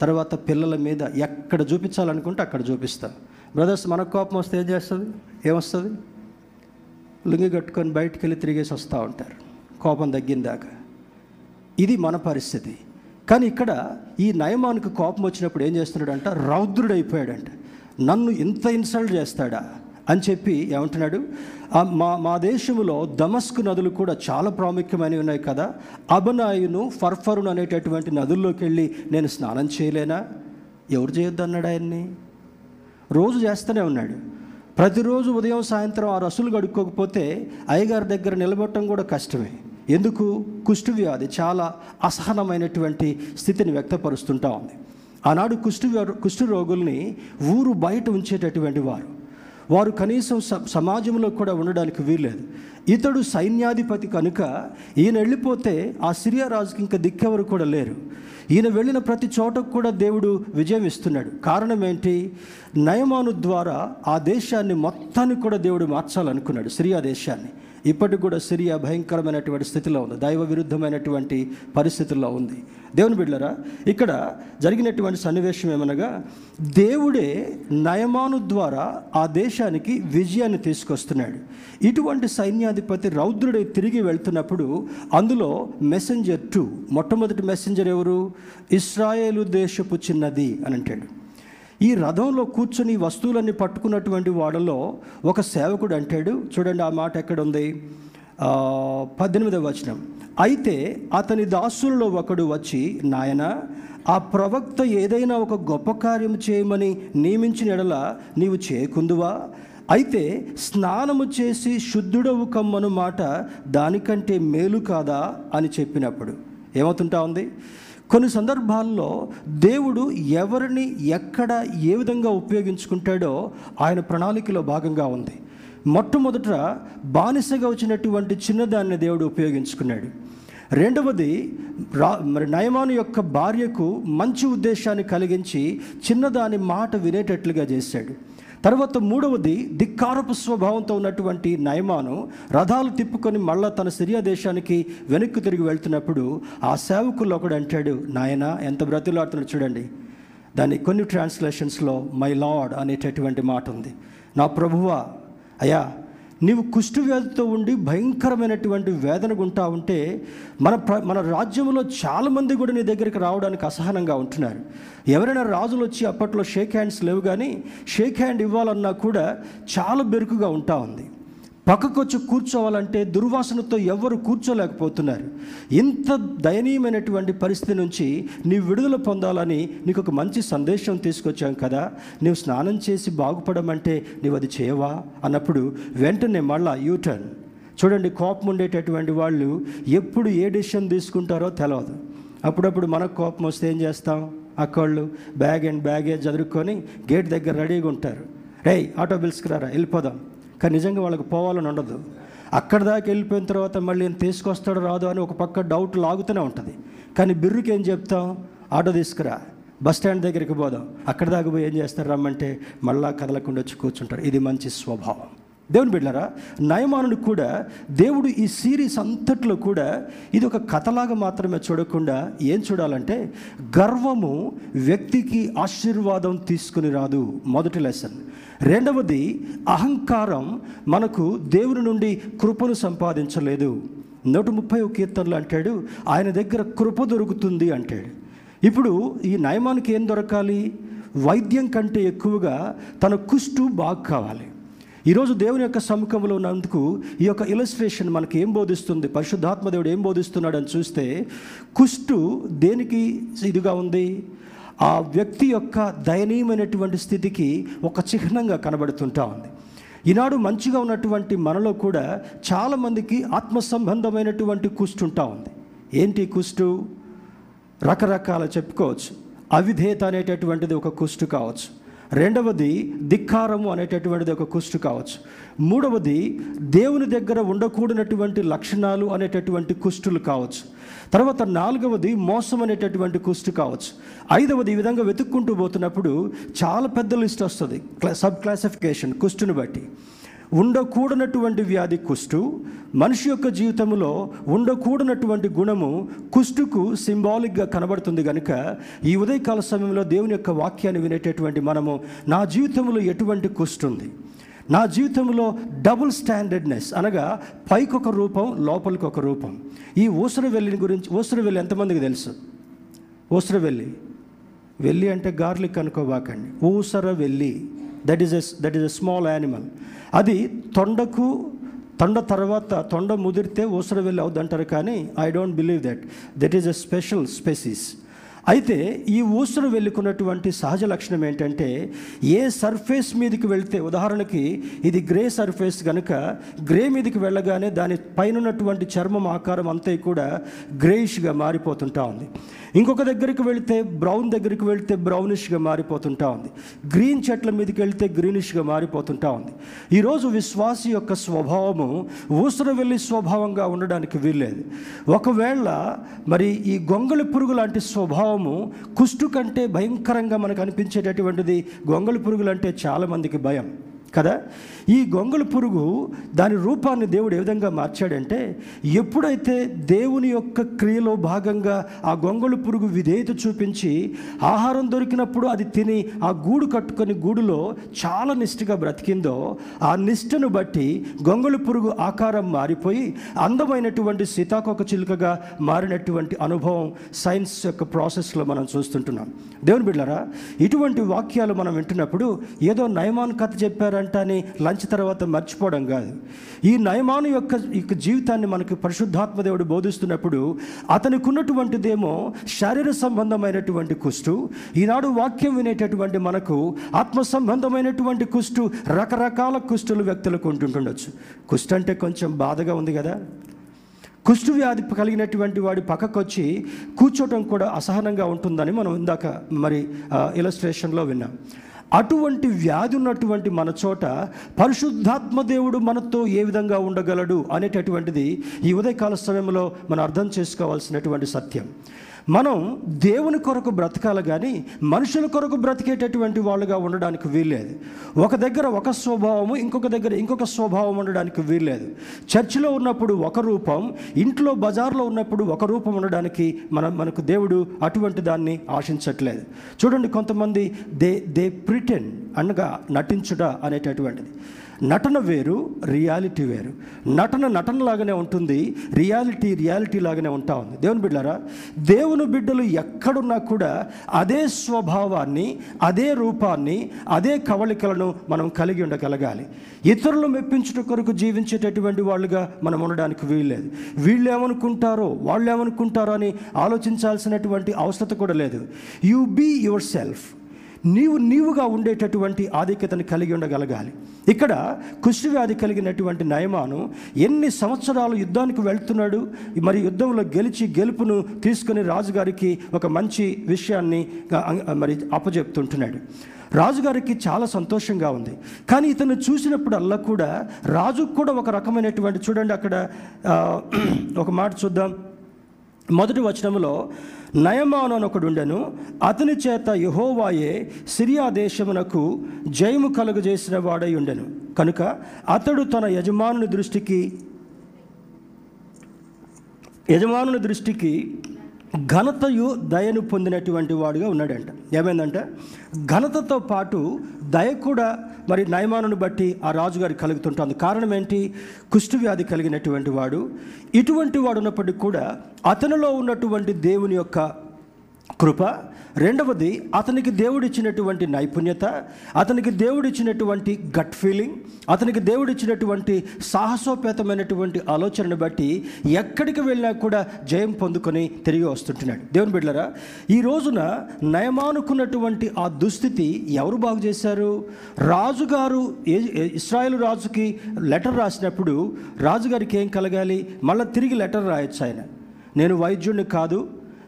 తర్వాత పిల్లల మీద ఎక్కడ చూపించాలనుకుంటే అక్కడ చూపిస్తాం బ్రదర్స్ మనకు కోపం వస్తే ఏం చేస్తుంది? ఏమొస్తుంది? లుంగి కట్టుకొని బయటికి వెళ్ళి తిరిగేసి వస్తూ ఉంటారు. కోపం తగ్గిందాక. ఇది మన పరిస్థితి. కానీ ఇక్కడ ఈ నయమానికి కోపం వచ్చినప్పుడు ఏం చేస్తున్నాడంట? రౌద్రుడైపోయాడంట. నన్ను ఇంత ఇన్సల్ట్ చేస్తాడా? అని చెప్పి ఏమంటున్నాడు? మా మా దేశంలో దమస్కు నదులు కూడా చాలా ప్రాముఖ్యమైనవి ఉన్నాయి కదా. అబనాయును ఫర్ఫరును అనేటటువంటి నదుల్లోకి వెళ్ళి నేను స్నానం చేయలేనా? ఎవరు చేయొద్దు అన్నాడు ఆయన్ని? రోజు చేస్తూనే ఉన్నాడు. ప్రతిరోజు ఉదయం సాయంత్రం ఆ రసులు కడుక్కోకపోతే అయ్యగారి దగ్గర నిలబడటం కూడా కష్టమే. ఎందుకు? కుష్ఠవ్యాధి చాలా అసహనమైనటువంటి స్థితిని వ్యక్తపరుస్తుంటా ఉంది. ఆనాడు కుష్ఠ వ్యారు- రోగుల్ని ఊరు బయట ఉంచేటటువంటి వారు. వారు కనీసం స- సమాజంలో కూడా ఉండడానికి వీల్లేదు. ఇతడు సైన్యాధిపతి కనుక ఈయన వెళ్ళిపోతే ఆ సిరియా రాజుకి ఇంకా దిక్కెవరు కూడా లేరు. ఈయన వెళ్ళిన ప్రతి చోటకు కూడా దేవుడు విజయం ఇస్తున్నాడు. కారణం ఏంటి? నయమాను ద్వారా ఆ దేశాన్ని మొత్తాన్ని కూడా దేవుడు మార్చాలనుకున్నాడు సిరియా దేశాన్ని. ఇప్పటికి కూడా సిరియా భయంకరమైనటువంటి స్థితిలో ఉంది. దైవ విరుద్ధమైనటువంటి పరిస్థితుల్లో ఉంది. దేవుని బిడ్డరా ఇక్కడ జరిగినటువంటి సన్నివేశం ఏమనగా దేవుడే నయమాను ద్వారా ఆ దేశానికి విజయాన్ని తీసుకొస్తున్నాడు. ఇటువంటి సైన్యాధిపతి రౌద్రుడే తిరిగి వెళ్తున్నప్పుడు అందులో మెసెంజర్ టూ మొట్టమొదటి మెసెంజర్ ఎవరు? ఇస్రాయేలు దేశపు చిన్నది అని అంటాడు. ఈ రథంలో కూర్చొని వస్తువులన్నీ పట్టుకున్నటువంటి వాడలో ఒక సేవకుడు అంటాడు. చూడండి ఆ మాట ఎక్కడ ఉంది పద్దెనిమిదవ వచనం. అయితే అతని దాసులలో ఒకడు వచ్చి నాయన ఆ ప్రవక్త ఏదైనా ఒక గొప్ప కార్యం చేయమని నియమించిన ఎడల నీవు చేయకుందువా? అయితే స్నానము చేసి శుద్ధుడవు కమ్మను మాట దానికంటే మేలు కాదా? అని చెప్పినప్పుడు. ఏమవుతుంటా ఉంది? కొన్ని సందర్భాల్లో దేవుడు ఎవరిని ఎక్కడ ఏ విధంగా ఉపయోగించుకుంటాడో ఆయన ప్రణాళికలో భాగంగా ఉంది. మొట్టమొదట బానిసగా వచ్చినటువంటి చిన్నదాన్ని దేవుడు ఉపయోగించుకున్నాడు. రెండవది రా మరి నయమాను యొక్క భార్యకు మంచి ఉద్దేశాన్ని కలిగించి చిన్నదాని మాట వినేటట్లుగా చేశాడు. తర్వాత మూడవది ధిక్కారపు స్వభావంతో ఉన్నటువంటి నయమాను రథాలు తిప్పుకొని మళ్ళా తన సిరియా దేశానికి వెనక్కి తిరిగి వెళ్తున్నప్పుడు ఆ సేవకులు ఒకడు అంటాడు నాయన ఎంత బ్రతిలాడుతున్నాడు చూడండి. దాని కొన్ని ట్రాన్స్లేషన్స్లో మై లార్డ్ అనేటటువంటి మాట ఉంది. నా ప్రభువా అయ్యా నీవు కుష్టు వ్యాధితో ఉండి భయంకరమైనటువంటి వేదన గుంటా ఉంటే మన ప్ర మన రాజ్యంలో చాలామంది కూడా నీ దగ్గరికి రావడానికి అసహనంగా ఉంటున్నారు. ఎవరైనా రాజులు వచ్చి అప్పట్లో షేక్ హ్యాండ్స్ లేవు కానీ షేక్ హ్యాండ్ ఇవ్వాలన్నా కూడా చాలా బెరుకుగా ఉంటా ఉంది. పక్కకు వచ్చి కూర్చోవాలంటే దుర్వాసనతో ఎవ్వరు కూర్చోలేకపోతున్నారు. ఇంత దయనీయమైనటువంటి పరిస్థితి నుంచి నీ విడుదల పొందాలని నీకు ఒక మంచి సందేశం తీసుకొచ్చాం కదా. నీవు స్నానం చేసి బాగుపడమంటే నీవు అది చేయవా? అన్నప్పుడు వెంటనే మళ్ళా యూటర్న్. చూడండి కోపం ఉండేటటువంటి వాళ్ళు ఎప్పుడు ఏ డెసిషన్ తీసుకుంటారో తెలియదు అప్పుడప్పుడు మనకు కోపం వస్తే ఏం చేస్తాం? అక్కళ్ళు బ్యాగ్ అండ్ బ్యాగేజ్ చదువుకొని గేట్ దగ్గర రెడీగా ఉంటారు. రే ఆటో బిల్స్కి రారా? వెళ్ళిపోదాం. కానీ నిజంగా వాళ్ళకి పోవాలని ఉండదు. అక్కడ దాకా వెళ్ళిపోయిన తర్వాత మళ్ళీ నేను తీసుకొస్తాడో రాదో అని ఒక పక్క డౌట్ లాగుతూనే ఉంటుంది. కానీ బిర్రుకి ఏం చెప్తాం? ఆటో తీసుకురా. బస్ స్టాండ్ దగ్గరికి పోదాం. అక్కడ దాకా పోయి ఏం చేస్తారు? రమ్మంటే మళ్ళా కదలకుండా వచ్చి కూర్చుంటారు. ఇది మంచి స్వభావం. దేవుని బిడ్డారా నయమానుడు కూడా దేవుడు ఈ సిరీస్ అంతట్లో కూడా ఇది ఒక కథలాగా మాత్రమే చూడకుండా ఏం చూడాలంటే గర్వము వ్యక్తికి ఆశీర్వాదం తీసుకుని రాదు. మొదటి లెసన్ రెండవది అహంకారం మనకు దేవుని నుండి కృపను సంపాదించలేదు. నూట ముప్పై ఒక కీర్తనలు అంటాడు ఆయన దగ్గర కృప దొరుకుతుంది అంటాడు. ఇప్పుడు ఈ నయమానికి ఏం దొరకాలి? వైద్యం కంటే ఎక్కువగా తన కుష్టు బాగు కావాలి. ఈరోజు దేవుని యొక్క సముఖంలో ఉన్నందుకు ఈ యొక్క ఇలస్ట్రేషన్ మనకి ఏం బోధిస్తుంది? పరిశుద్ధాత్మ దేవుడు ఏం బోధిస్తున్నాడు అని చూస్తే కుష్టు దేనికి ఇదిగా ఉంది? ఆ వ్యక్తి యొక్క దయనీయమైనటువంటి స్థితికి ఒక చిహ్నంగా కనబడుతుంటా ఉంది. ఈనాడు మంచిగా ఉన్నటువంటి మనలో కూడా చాలామందికి ఆత్మ సంబంధమైనటువంటి కుష్టు ఉంటా ఉంది. ఏంటి కుష్టు? రకరకాల చెప్పుకోవచ్చు. అవిధేయత అనేటటువంటిది ఒక కుష్టు కావచ్చు. రెండవది ధిక్కారము అనేటటువంటిది ఒక కుష్టు కావచ్చు. మూడవది దేవుని దగ్గర ఉండకూడనటువంటి లక్షణాలు అనేటటువంటి కుష్టులు కావచ్చు. తర్వాత నాలుగవది మోసం అనేటటువంటి కుష్టు కావచ్చు. ఐదవది ఈ విధంగా వెతుక్కుంటూ పోతున్నప్పుడు చాలా పెద్ద లిస్ట్ వస్తుంది. క్లా సబ్ క్లాసిఫికేషన్ కుష్టుని బట్టి. ఉండకూడనటువంటి వ్యాధి కుష్టు మనిషి యొక్క జీవితంలో ఉండకూడనటువంటి గుణము కుష్టుకు సింబాలిక్గా కనబడుతుంది కనుక ఈ ఉదయకాల సమయంలో దేవుని యొక్క వాక్యాన్ని వినేటటువంటి మనము నా జీవితంలో ఎటువంటి కుష్టుంది? నా జీవితంలో డబుల్ స్టాండర్డ్నెస్ అనగా పైకొక రూపం లోపలికి ఒక రూపం. ఈ ఊసరవెల్లిని గురించి ఊసరవెల్లి ఎంతమందికి తెలుసు? ఊసరవెల్లి. వెళ్ళి అంటే గార్లిక్ అనుకోబాకండి. ఊసర వెళ్ళి that is a that is a small animal అది తొండకు తొండ తర్వాత తొండ ముదిరితే ఊసర వెళ్ళి అవుద్దంటారు కానీ I don't believe that that is a special species అయితే ఈ ఊసరు వెళ్ళుకున్నటువంటి సహజ లక్షణం ఏంటంటే ఏ సర్ఫేస్ మీదకి వెళ్తే ఉదాహరణకి ఇది గ్రే సర్ఫేస్ కనుక గ్రే మీదకి వెళ్ళగానే దాని పైన ఉన్నటువంటి చర్మం ఆకారం అంతా కూడా గ్రేయిష్గా మారిపోతుంటా ఉంది. ఇంకొక దగ్గరికి వెళితే బ్రౌన్ దగ్గరికి వెళితే బ్రౌనిష్గా మారిపోతుంటా ఉంది. గ్రీన్ చెట్ల మీదకి వెళ్తే గ్రీనిష్గా మారిపోతుంటా ఉంది. ఈరోజు విశ్వాసి యొక్క స్వభావము ఊసర వెళ్ళి స్వభావంగా ఉండడానికి వీల్లేదు. ఒకవేళ మరి ఈ గొంగళి పురుగు లాంటి స్వభావము కుష్టు కంటే భయంకరంగా మనకు అనిపించేటటువంటిది గొంగళి పురుగులు అంటే చాలామందికి భయం. కదా? ఈ గొంగళ పురుగు దాని రూపాన్ని దేవుడు ఏ విధంగా మార్చాడంటే ఎప్పుడైతే దేవుని యొక్క క్రియలో భాగంగా ఆ గొంగళి పురుగు విధేయత చూపించి ఆహారం దొరికినప్పుడు అది తిని ఆ గూడు కట్టుకొని గూడులో చాలా నిష్ఠగా బ్రతికిందో ఆ నిష్ఠను బట్టి గొంగళ పురుగు ఆకారం మారిపోయి అందమైనటువంటి సీతాకోక చిలుకగా మారినటువంటి అనుభవం సైన్స్ యొక్క ప్రాసెస్లో మనం చూస్తుంటున్నాం. దేవుని బిడ్డారా ఇటువంటి వాక్యాలు మనం వింటున్నప్పుడు ఏదో నయమాన్ కథ చెప్పారా? అని లంచ్ తర్వాత మర్చిపోవడం కాదు. ఈ నయమాను యొక్క యొక్క జీవితాన్ని మనకు పరిశుద్ధాత్మ దేవుడు బోధిస్తున్నప్పుడు అతనికి ఉన్నటువంటిదేమో శారీర సంబంధమైనటువంటి కుష్టు ఈనాడు వాక్యం వినేటటువంటి మనకు ఆత్మ సంబంధమైనటువంటి కుష్టు రకరకాల కుష్టులు వ్యక్తులకు ఉంటుండొచ్చు కుష్టు అంటే కొంచెం బాధగా ఉంది కదా. కుష్టు వ్యాధి కలిగినటువంటి వాడి పక్కకు వచ్చి కూర్చోవటం కూడా అసహనంగా ఉంటుందని మనం ఇందాక మరి ఇలస్ట్రేషన్లో విన్నాం. అటువంటి వ్యాధి ఉన్నటువంటి మన చోట పరిశుద్ధాత్మ దేవుడు మనతో ఏ విధంగా ఉండగలడు అనేటటువంటిది ఈ ఉదయకాల సమయంలో మనం అర్థం చేసుకోవాల్సినటువంటి సత్యం. మనం దేవుని కొరకు బ్రతకాలి కానీ మనుషుల కొరకు బ్రతికేటటువంటి వాళ్ళుగా ఉండడానికి వీల్లేదు. ఒక దగ్గర ఒక స్వభావము ఇంకొక దగ్గర ఇంకొక స్వభావం ఉండడానికి వీల్లేదు. చర్చిలో ఉన్నప్పుడు ఒక రూపం ఇంట్లో బజార్లో ఉన్నప్పుడు ఒక రూపం ఉండడానికి మన మనకు దేవుడు అటువంటి దాన్ని ఆశించట్లేదు. చూడండి కొంతమంది దే దే ప్రిటెన్ అనగా నటించుట అనేటటువంటిది. నటన వేరు రియాలిటీ వేరు. నటన నటనలాగానే ఉంటుంది రియాలిటీ రియాలిటీ లాగానే ఉంటా ఉంది. దేవుని బిడ్డారా దేవుని బిడ్డలు ఎక్కడున్నా కూడా అదే స్వభావాన్ని అదే రూపాన్ని అదే కవళికలను మనం కలిగి ఉండగలగాలి. ఇతరులు మెప్పించుట కొరకు జీవించేటటువంటి వాళ్ళుగా మనం ఉండడానికి వీల్లేదు. వీళ్ళు ఏమనుకుంటారో వాళ్ళు ఏమనుకుంటారో అని ఆలోచించాల్సినటువంటి అవసరం కూడా లేదు. యు బీ యువర్ సెల్ఫ్ నీవు నీవుగా ఉండేటటువంటి ఆధిక్యతను కలిగి ఉండగలగాలి. ఇక్కడ కుష్ఠవ్యాధి కలిగినటువంటి నయమాను ఎన్ని సంవత్సరాలు యుద్ధానికి వెళ్తున్నాడు మరి యుద్ధంలో గెలిచి గెలుపును తీసుకుని రాజుగారికి ఒక మంచి విషయాన్ని మరి అప్పజెప్తుంటున్నాడు రాజుగారికి చాలా సంతోషంగా ఉంది. కానీ ఇతను చూసినప్పుడల్లా కూడా రాజుకు కూడా ఒక రకమైనటువంటి చూడండి అక్కడ ఒక మాట చూద్దాం. మొదటి వచనంలో నయమాను ఒకడు ఉండెను అతని చేత యహోవాయే సిరియా దేశమునకు జయము కలుగజేసిన వాడై ఉండెను. కనుక అతడు తన యజమానుని దృష్టికి యజమానుని దృష్టికి ఘనతయు దయను పొందినటువంటి వాడుగా ఉన్నాడంట. ఏమైందంటే ఘనతతో పాటు దయ కూడా మరి నయమానుని బట్టి ఆ రాజుగారి కలుగుతుంటుంది. కారణం ఏంటి? కుష్ఠవ్యాధి కలిగినటువంటి వాడు ఇటువంటి వాడు ఉన్నప్పటికీ కూడా అతనిలో ఉన్నటువంటి దేవుని యొక్క కృప రెండవది అతనికి దేవుడిచ్చినటువంటి నైపుణ్యత అతనికి దేవుడిచ్చినటువంటి గట్ ఫీలింగ్ అతనికి దేవుడిచ్చినటువంటి సాహసోపేతమైనటువంటి ఆలోచనను బట్టి ఎక్కడికి వెళ్ళినా కూడా జయం పొందుకొని తిరిగి వస్తుంటున్నాడు. దేవుని బిడ్డరా ఈ రోజున నయమానుకున్నటువంటి ఆ దుస్థితి ఎవరు బాగు చేశారు? రాజుగారు ఇస్రాయేల్ రాజుకి లెటర్ రాసినప్పుడు రాజుగారికి ఏం కలగాలి? మళ్ళీ తిరిగి లెటర్ రాయొచ్చు ఆయన. నేను వైద్యుడిని కాదు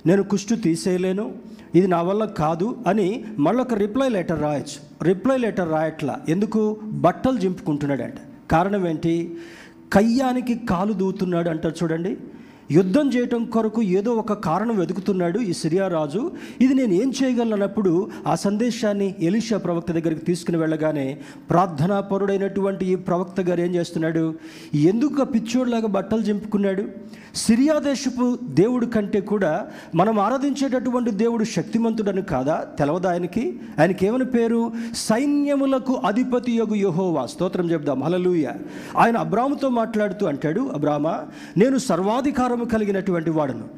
నేను కుష్టు తీసేయలేను ఇది నా వల్ల కాదు అని మళ్ళొక రిప్లై లెటర్ రాయొచ్చు. రిప్లై లెటర్ రాయట్లా. ఎందుకు? బట్టలు జింపుకుంటున్నాడంట కారణం ఏంటి? కయ్యానికి కాలు దూతున్నాడు అంటారు చూడండి. యుద్ధం చేయటం కొరకు ఏదో ఒక కారణం వెతుకుతున్నాడు ఈ సిరియా రాజు. ఇది నేను ఏం చేయగలనప్పుడు ఆ సందేశాన్ని ఎలిషా ప్రవక్త దగ్గరికి తీసుకుని వెళ్ళగానే ప్రార్థనాపరుడైనటువంటి ఈ ప్రవక్త గారు ఏం చేస్తున్నాడు? ఎందుకు పిచ్చోడ్లాగా బట్టలు చింపుకున్నాడు? సిరియా దేశపు దేవుడు కంటే కూడా మనం ఆరాధించేటటువంటి దేవుడు శక్తిమంతుడని కాదా? తెలవదా ఆయనకి? ఆయనకి ఏమని పేరు? సైన్యములకు అధిపతి యొగు యహోవా. స్తోత్రం చెప్దాం హలలుయ ఆయన అబ్రాముతో మాట్లాడుతూ అంటాడు అబ్రామా నేను సర్వాధికారం సర్వాధికారము కలిగినటువంటి వాడును.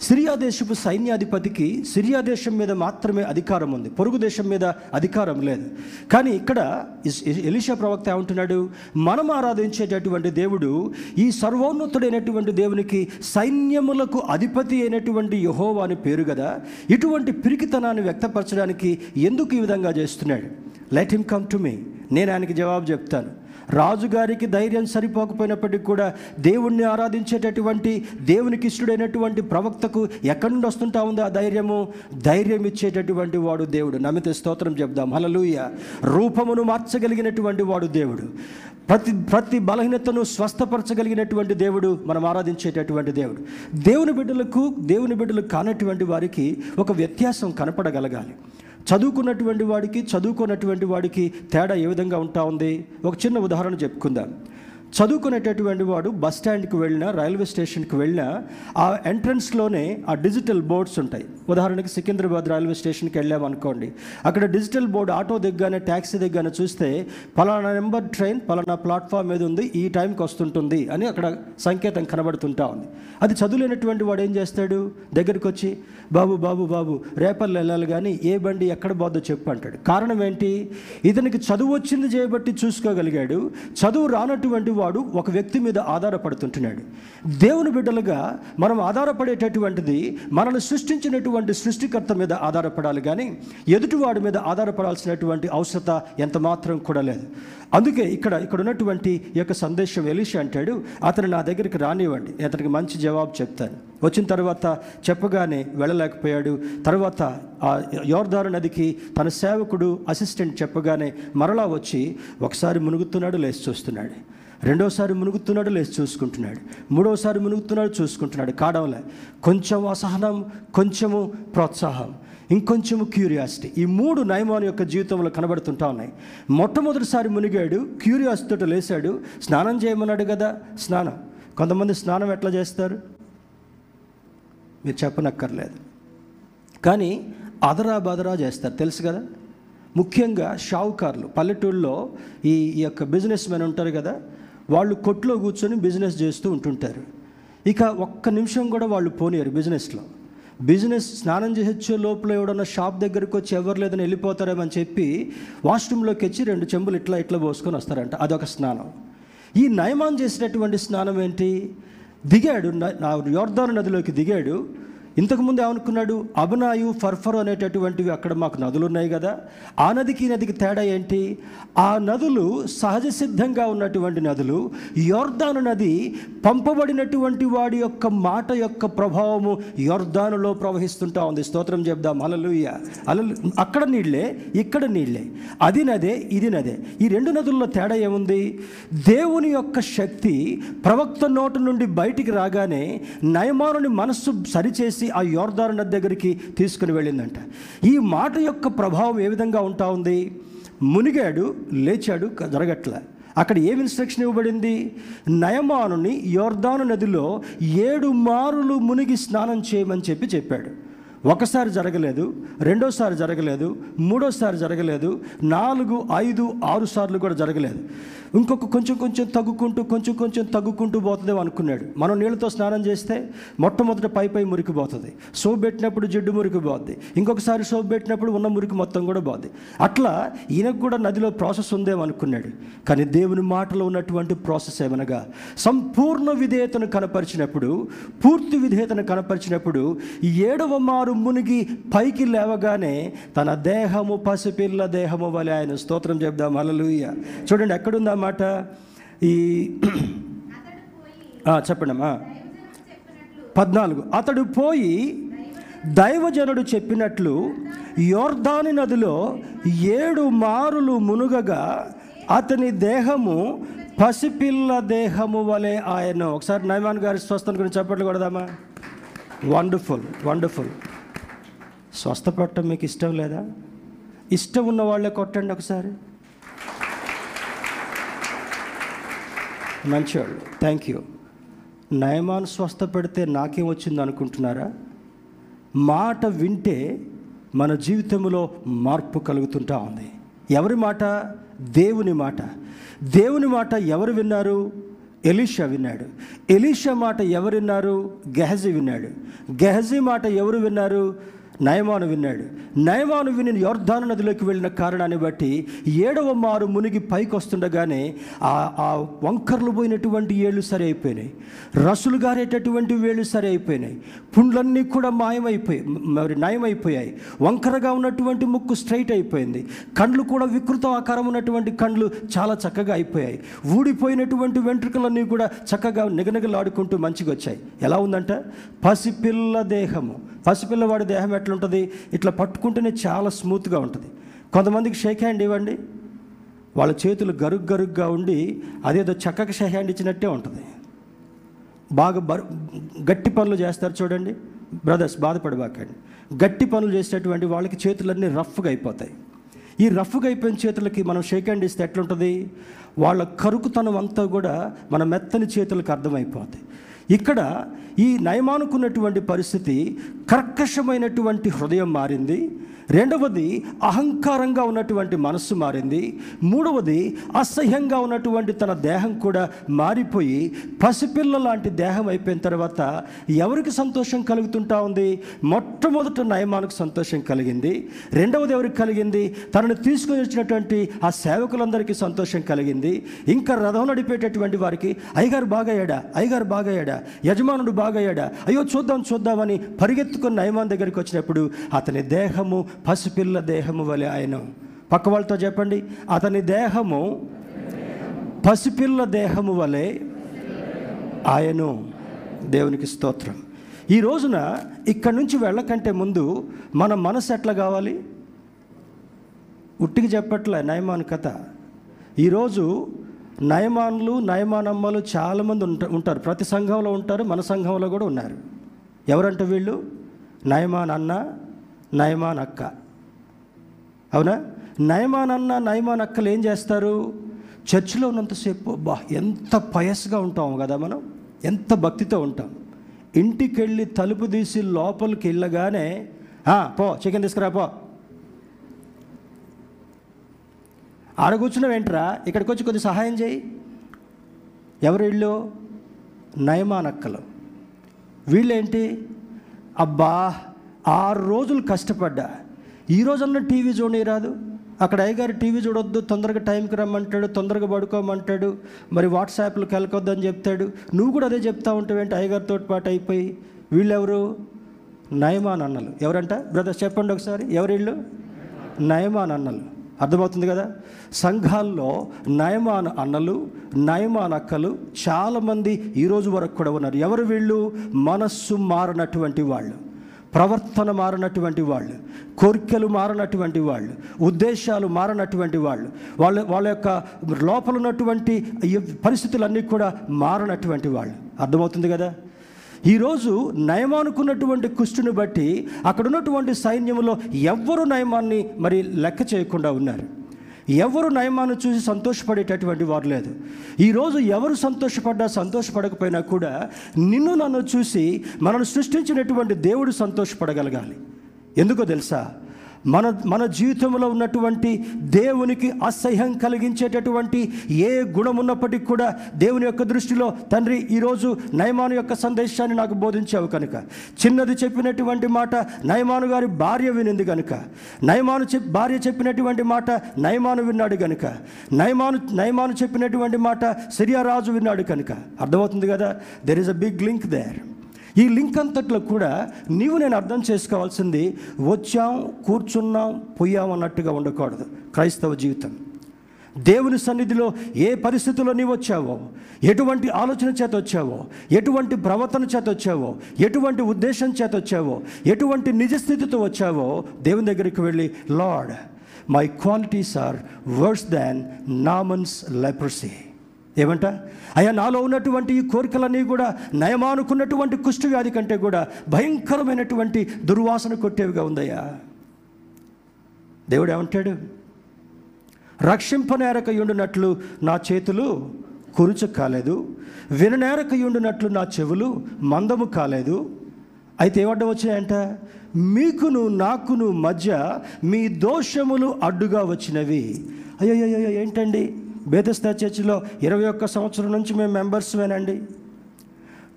సిరియా దేశపు సైన్యాధిపతికి సిరియా దేశం మీద మాత్రమే అధికారం ఉంది. పొరుగు దేశం మీద అధికారం లేదు. కానీ ఇక్కడ ఎలిషా ప్రవక్త ఏమంటున్నాడు? మనం ఆరాధించేటటువంటి దేవుడు ఈ సర్వోన్నతుడైనటువంటి దేవునికి సైన్యములకు అధిపతి అయినటువంటి యహోవా అని పేరు కదా ఇటువంటి పిరికితనాన్ని వ్యక్తపరచడానికి ఎందుకు ఈ విధంగా చేస్తున్నాడు? Let him come to me. నేను ఆయనకి జవాబు చెప్తాను. రాజుగారికి ధైర్యం సరిపోకపోయినప్పటికీ కూడా దేవుణ్ణి ఆరాధించేటటువంటి దేవునికి ఇష్టడైనటువంటి ప్రవక్తకు ఎక్కడి నుండి వస్తుంటా ఉంది ఆ ధైర్యము? ధైర్యం ఇచ్చేటటువంటి వాడు దేవుడు. నమ్మితే స్తోత్రం చెప్దాం హలలుయ రూపమును మార్చగలిగినటువంటి వాడు దేవుడు. ప్రతి ప్రతి బలహీనతను స్వస్థపరచగలిగినటువంటి దేవుడు మనం ఆరాధించేటటువంటి దేవుడు. దేవుని బిడ్డలకు దేవుని బిడ్డలు కానటువంటి వారికి ఒక వ్యత్యాసం కనపడగలగాలి. చదువుకున్నటువంటి వాడికి చదువుకున్నటువంటి వాడికి తేడా ఏ విధంగా ఉంటా ఉంది? ఒక చిన్న ఉదాహరణ చెప్పుకుందాం. చదువుకునేటటువంటి వాడు బస్ స్టాండ్కి వెళ్ళినా రైల్వే స్టేషన్కి వెళ్ళినా ఆ ఎంట్రన్స్లోనే ఆ డిజిటల్ బోర్డ్స్ ఉంటాయి. ఉదాహరణకి సికింద్రాబాద్ రైల్వే స్టేషన్కి వెళ్ళామనుకోండి అక్కడ డిజిటల్ బోర్డు ఆటో దిగ్గానే ట్యాక్సీ దిగ్గానే చూస్తే పలానా నెంబర్ ట్రైన్ పలానా ప్లాట్ఫామ్ మీద ఉంది ఈ టైంకి వస్తుంటుంది అని అక్కడ సంకేతం కనబడుతుంటా ఉంది. అది చదువులేనటువంటి వాడు ఏం చేస్తాడు? దగ్గరికి వచ్చి బాబు బాబు బాబు రేపర్లు వెళ్ళాలి కానీ ఏ బండి ఎక్కడ పోద్దో చెప్పు అంటాడు. కారణం ఏంటి? ఇతనికి చదువు వచ్చింది చేయబట్టి చూసుకోగలిగాడు. చదువు రానటువంటి వాడు ఒక వ్యక్తి మీద ఆధారపడుతుంటున్నాడు. దేవుని బిడ్డలుగా మనం ఆధారపడేటటువంటిది మనల్ని సృష్టించినటువంటి సృష్టికర్త మీద ఆధారపడాలి కానీ ఎదుటివాడి మీద ఆధారపడాల్సినటువంటి అవసరత ఎంత మాత్రం కూడా లేదు. అందుకే ఇక్కడ ఇక్కడ ఉన్నటువంటి యొక్క సందేశం ఎలిష అంటాడు అతను నా దగ్గరికి రానివ్వండి అతనికి మంచి జవాబు చెప్తాను. వచ్చిన తర్వాత చెప్పగానే వెళ్ళలేకపోయాడు. తర్వాత ఆ యోర్దారు నదికి తన సేవకుడు అసిస్టెంట్ చెప్పగానే మరలా వచ్చి ఒకసారి మునుగుతున్నాడు లేచి చూస్తున్నాడు. రెండోసారి మునుగుతున్నాడు లేచి చూసుకుంటున్నాడు. మూడోసారి మునుగుతున్నాడు చూసుకుంటున్నాడు. కాడంలే. కొంచెం అసహనం కొంచెము ప్రోత్సాహం ఇంకొంచెము క్యూరియాసిటీ. ఈ మూడు నయమాన్ యొక్క జీవితంలో కనబడుతుంటా ఉన్నాయి. మొట్టమొదటిసారి మునిగాడు క్యూరియాసిటీతో లేచాడు. స్నానం చేయమన్నాడు కదా? స్నానం. కొంతమంది స్నానం ఎట్లా చేస్తారు? మీరు చెప్పనక్కర్లేదు. కానీ అదరా బదరా చేస్తారు. తెలుసు కదా? ముఖ్యంగా షావుకారులు పల్లెటూళ్ళలో ఈ ఈ యొక్క బిజినెస్ మెన్ ఉంటారు కదా? వాళ్ళు కొట్లో కూర్చొని బిజినెస్ చేస్తూ ఉంటుంటారు. ఇక ఒక్క నిమిషం కూడా వాళ్ళు పోనియరు బిజినెస్లో. బిజినెస్ స్నానం చేసొచ్చే లోపల ఎవడన్నా షాప్ దగ్గరికి వచ్చి ఎవరు లేదని వెళ్ళిపోతారేమని చెప్పి వాష్రూమ్లోకి వచ్చి రెండు చెంబులు ఇట్లా ఇట్లా పోసుకొని వస్తారంట. అదొక స్నానం. ఈ నయమాన్ చేసినటువంటి స్నానం ఏంటి? దిగాడు న- నా నదిలోకి దిగాడు. ఇంతకుముందు ఏమనుకున్నాడు? అబనాయు ఫర్ఫర్ అనేటటువంటివి అక్కడ మాకు నదులు ఉన్నాయి కదా. ఆ నదికి ఈ నదికి తేడా ఏంటి? ఆ నదులు సహజ సిద్ధంగా ఉన్నటువంటి నదులు యోర్దాను నది పంపబడినటువంటి వాడి యొక్క మాట యొక్క ప్రభావము యోర్దానులో ప్రవహిస్తుంటా ఉంది. స్తోత్రం చెప్దాం. అలలుయ్య అలలు అక్కడ నీళ్ళే ఇక్కడ నీళ్ళే. అది నదే ఇది నదే. ఈ రెండు నదుల్లో తేడా ఏముంది? దేవుని యొక్క శక్తి ప్రవక్త నోటు నుండి బయటికి రాగానే నయమానుని మనస్సు సరిచేసి ఆ యోర్దారు నది దగ్గరికి తీసుకుని వెళ్ళిందంట. ఈ మాట యొక్క ప్రభావం ఏ విధంగా ఉంటా ఉంది? మునిగాడు లేచాడు జరగట్లే. అక్కడ ఏమి ఇన్స్ట్రక్షన్ ఇవ్వబడింది? నయమానుని యోర్దాను నదిలో ఏడు మారులు మునిగి స్నానం చేయమని చెప్పి చెప్పాడు. ఒకసారి జరగలేదు రెండోసారి జరగలేదు మూడోసారి జరగలేదు నాలుగు ఐదు ఆరు సార్లు కూడా జరగలేదు. ఇంకొక కొంచెం కొంచెం తగ్గుకుంటూ కొంచెం కొంచెం తగ్గుకుంటూ పోతుందేమో అనుకున్నాడు. మనం నీళ్ళతో స్నానం చేస్తే మొట్టమొదట పై పై మురికి పోతుంది. సోప్ పెట్టినప్పుడు జిడ్డు మురికి పోద్ది. ఇంకొకసారి సోప్ పెట్టినప్పుడు ఉన్న మురికి మొత్తం కూడా పోద్ది. అట్లా ఈయనకు కూడా నదిలో ప్రాసెస్ ఉందేమో అనుకున్నాడు. కానీ దేవుని మాటలో ఉన్నటువంటి ప్రాసెస్ ఏమనగా సంపూర్ణ విధేయతను కనపరిచినప్పుడు పూర్తి విధేయతను కనపరిచినప్పుడు ఏడవ మారు మునిగి పైకి లేవగానే తన దేహము పసిపిల్ల దేహము వలె ఆయన స్తోత్రం చెప్దాం. అలలుయ్య చూడండి ఎక్కడుందా మాట ఈ ఆ, చెప్పండమ్మా. పద్నాలుగు. అతడు పోయి దైవజనుడు చెప్పినట్లు యోర్ధాని నదిలో ఏడు మారులు మునుగగా అతని దేహము పసిపిల్ల దేహము వలె ఆయన. ఒకసారి నయమాన్ గారి స్వస్థత గురించి చెప్పట్లు కొడదామా? Wonderful wonderful. స్వస్థపడటం మీకు ఇష్టం లేదా? ఇష్టం ఉన్న వాళ్ళే కొట్టండి ఒకసారి. మంచివాళ్ళు థ్యాంక్ యూ నయమాను స్వస్థ పెడితే నాకేం వచ్చింది అనుకుంటున్నారా? మాట వింటే మన జీవితంలో మార్పు కలుగుతుంటా ఉంది. ఎవరి మాట? దేవుని మాట. దేవుని మాట ఎవరు విన్నారు? ఎలీషా విన్నాడు. ఎలీషా మాట ఎవరు విన్నారు? గెహజీ విన్నాడు. గెహజీ మాట ఎవరు విన్నారు? నయమాను విన్నాడు. నయమాను విని యోర్ధాను నదిలోకి వెళ్ళిన కారణాన్ని బట్టి ఏడవ మారు మునిగి పైకి వస్తుండగానే ఆ వంకర్లు పోయినటువంటి ఏళ్ళు సరి అయిపోయినాయి రసులు గారేటటువంటి వేళ్ళు సరి అయిపోయినాయి పుండ్లన్నీ కూడా మాయమైపోయి మరి నయమైపోయాయి. వంకరగా ఉన్నటువంటి ముక్కు స్ట్రైట్ అయిపోయింది. కండ్లు కూడా వికృత ఆకారం ఉన్నటువంటి కండ్లు చాలా చక్కగా అయిపోయాయి. ఊడిపోయినటువంటి వెంట్రుకలన్నీ కూడా చక్కగా నిగనిగలాడుకుంటూ మంచిగా వచ్చాయి ఎలా ఉందంట? పసిపిల్ల దేహము. పసిపిల్లవాడి దేహం ఎట్లుంటుంది? ఇట్లా పట్టుకుంటేనే చాలా స్మూత్గా ఉంటుంది. కొంతమందికి షేక్ హ్యాండ్ ఇవ్వండి. వాళ్ళ చేతులు గరుగ్ గరుగ్గా ఉండి అదేదో చక్కగా షేక్ హ్యాండ్ ఇచ్చినట్టే ఉంటుంది. బాగా బరు గట్టి పనులు చేస్తారు చూడండి. బ్రదర్స్ బాధపడబాకండి. గట్టి పనులు చేసేటటువంటి వాళ్ళకి చేతులన్నీ రఫ్గా అయిపోతాయి. ఈ రఫ్గా అయిపోయిన చేతులకి మనం షేక్ హ్యాండ్ ఇస్తే ఎట్లుంటుంది? వాళ్ళ కరుకుతనం అంతా కూడా మన మెత్తని చేతులకు అర్థమైపోతాయి. ఇక్కడ ఈ నయమానుకున్నటువంటి పరిస్థితి కర్కశమైనటువంటి హృదయం మారింది. రెండవది అహంకారంగా ఉన్నటువంటి మనస్సు మారింది. మూడవది అసహ్యంగా ఉన్నటువంటి తన దేహం కూడా మారిపోయి పసిపిల్ల లాంటి దేహం అయిపోయిన తర్వాత ఎవరికి సంతోషం కలుగుతుంటా ఉంది? మొట్టమొదట నయమానికి సంతోషం కలిగింది. రెండవది ఎవరికి కలిగింది? తనను తీసుకుని వచ్చినటువంటి ఆ సేవకులందరికీ సంతోషం కలిగింది. ఇంకా రథం నడిపేటటువంటి వారికి అయ్యగారు బాగయ్యాడా? అయ్యగారు బాగయ్యాడా? యజమానుడు బాగయ్యాడా? అయ్యో చూద్దాం చూద్దామని పరిగెత్తుకుని నయమాన్ దగ్గరికి వచ్చినప్పుడు అతని దేహము పసిపిల్ల దేహము వలె ఆయన. పక్క వాళ్ళతో చెప్పండి. అతని దేహము పసిపిల్ల దేహము వలె ఆయను దేవునికి స్తోత్రం. ఈ రోజున ఇక్కడి నుంచి వెళ్ళకంటే ముందు మన మనసు ఎట్లా కావాలి? ఉట్టికి చెప్పట్లే నయమాన్ కథ. ఈరోజు నయమాన్లు నయమానమ్మలు చాలామంది ఉంట ఉంటారు. ప్రతి సంఘంలో ఉంటారు మన సంఘంలో కూడా ఉన్నారు. ఎవరంటే వీళ్ళు? నయమాన్ అన్న నయమాన్ అక్క అవునా? నయమాన్ అన్న నయమాన్ అక్కలు ఏం చేస్తారు? చర్చిలో ఉన్నంతసేపు బా ఎంత పయస్గా ఉంటాం కదా మనం ఎంత భక్తితో ఉంటాం. ఇంటికి వెళ్ళి తలుపు తీసి లోపలికి వెళ్ళగానే పో చికెన్ తీసుకురా పో. ఆడ కూర్చున్నావు ఏంట్రా? ఇక్కడికి వచ్చి కొద్ది సహాయం చేయి. ఎవరు వీళ్ళు? నయమానక్కలు వీళ్ళేంటి? అబ్బా ఆరు రోజులు కష్టపడ్డా. ఈ రోజన్నా టీవీ చూడని రాదు. అక్కడ అయ్యగారు టీవీ చూడొద్దు తొందరగా టైంకి రమ్మంటాడు తొందరగా పడుకోమంటాడు మరి వాట్సాప్లోకి వెళ్ళకొద్దని చెప్తాడు. నువ్వు కూడా అదే చెప్తా ఉంటావేంటి అయ్యగారితో పాటు అయిపోయి. వీళ్ళెవరు? నయమాన్ అన్నలు. ఎవరంట? బ్రదర్ చెప్పండి ఒకసారి. ఎవరిళ్ళు? నయమాన్ అన్నలు. అర్థమవుతుంది కదా? సంఘాల్లో నయమాన్ అన్నలు నయమాన్ అక్కలు చాలామంది ఈరోజు వరకు కూడా ఉన్నారు. ఎవరు వీళ్ళు? మనస్సు మారినటువంటి వాళ్ళు. ప్రవర్తన మారినటువంటి వాళ్ళు కోరికలు మారినటువంటి వాళ్ళు ఉద్దేశాలు మారినటువంటి వాళ్ళు వాళ్ళ వాళ్ళ యొక్క లోపల ఉన్నటువంటి పరిస్థితులన్నీ కూడా మారినటువంటి వాళ్ళు. అర్థమవుతుంది కదా? ఈరోజు నయమానుకున్నటువంటి కుష్టుని బట్టి అక్కడ ఉన్నటువంటి సైన్యంలో ఎవ్వరు నయమాన్ని మరి లెక్క చేయకుండా ఉన్నారు. ఎవరు నయమాను చూసి సంతోషపడేటటువంటి వారు లేదు. ఈరోజు ఎవరు సంతోషపడ్డా సంతోషపడకపోయినా కూడా నిన్ను నన్ను చూసి మనల్ని సృష్టించినటువంటి దేవుడు సంతోషపడగలగాలి. ఎందుకో తెలుసా? మన మన జీవితంలో ఉన్నటువంటి దేవునికి అసహ్యం కలిగించేటటువంటి ఏ గుణం ఉన్నప్పటికీ కూడా దేవుని యొక్క దృష్టిలో తండ్రి ఈరోజు నయమాను యొక్క సందేశాన్ని నాకు బోధించావు కనుక. చిన్నది చెప్పినటువంటి మాట నయమాను గారి భార్య వినింది కనుక నయమాను చెప్ భార్య చెప్పినటువంటి మాట నయమాను విన్నాడు కనుక నయమాను నయమాను చెప్పినటువంటి మాట సిరియారాజు విన్నాడు కనుక. అర్థమవుతుంది కదా? There is a big link there ఈ లింక్ అంతట్లో కూడా నీవు నేను అర్థం చేసుకోవాల్సింది వచ్చాం కూర్చున్నాం పోయాం అన్నట్టుగా ఉండకూడదు. క్రైస్తవ జీవితం. దేవుని సన్నిధిలో ఏ పరిస్థితుల్లో నీవు వచ్చావో ఎటువంటి ఆలోచన చేత వచ్చావో ఎటువంటి ప్రవర్తన చేత వచ్చావో ఎటువంటి ఉద్దేశం చేత వచ్చావో ఎటువంటి నిజస్థితితో వచ్చావో దేవుని దగ్గరికి వెళ్ళి Lord my qualities are worse than Naaman's leprosy ఏమంట? అయ్యా నాలో ఉన్నటువంటి ఈ కోరికలన్నీ కూడా నయమానుకున్నటువంటి కుష్ఠవ్యాధి కంటే కూడా భయంకరమైనటువంటి దుర్వాసన కొట్టేవిగా ఉందయ్యా. దేవుడు ఏమంటాడు? రక్షింపనేరక ఉండునట్లు నా చేతులు కురుచు కాలేదు విననేరక ఉండునట్లు నా చెవులు మందము కాలేదు. అయితే ఏమడ్డం వచ్చినాయంట? మీకును నాకును మధ్య మీ దోషములు అడ్డుగా వచ్చినవి. అయ్యో ఏంటండి బేదస్థా చర్చిలో ఇరవై ఒక్క సంవత్సరం నుంచి మేము మెంబర్స్మేనండి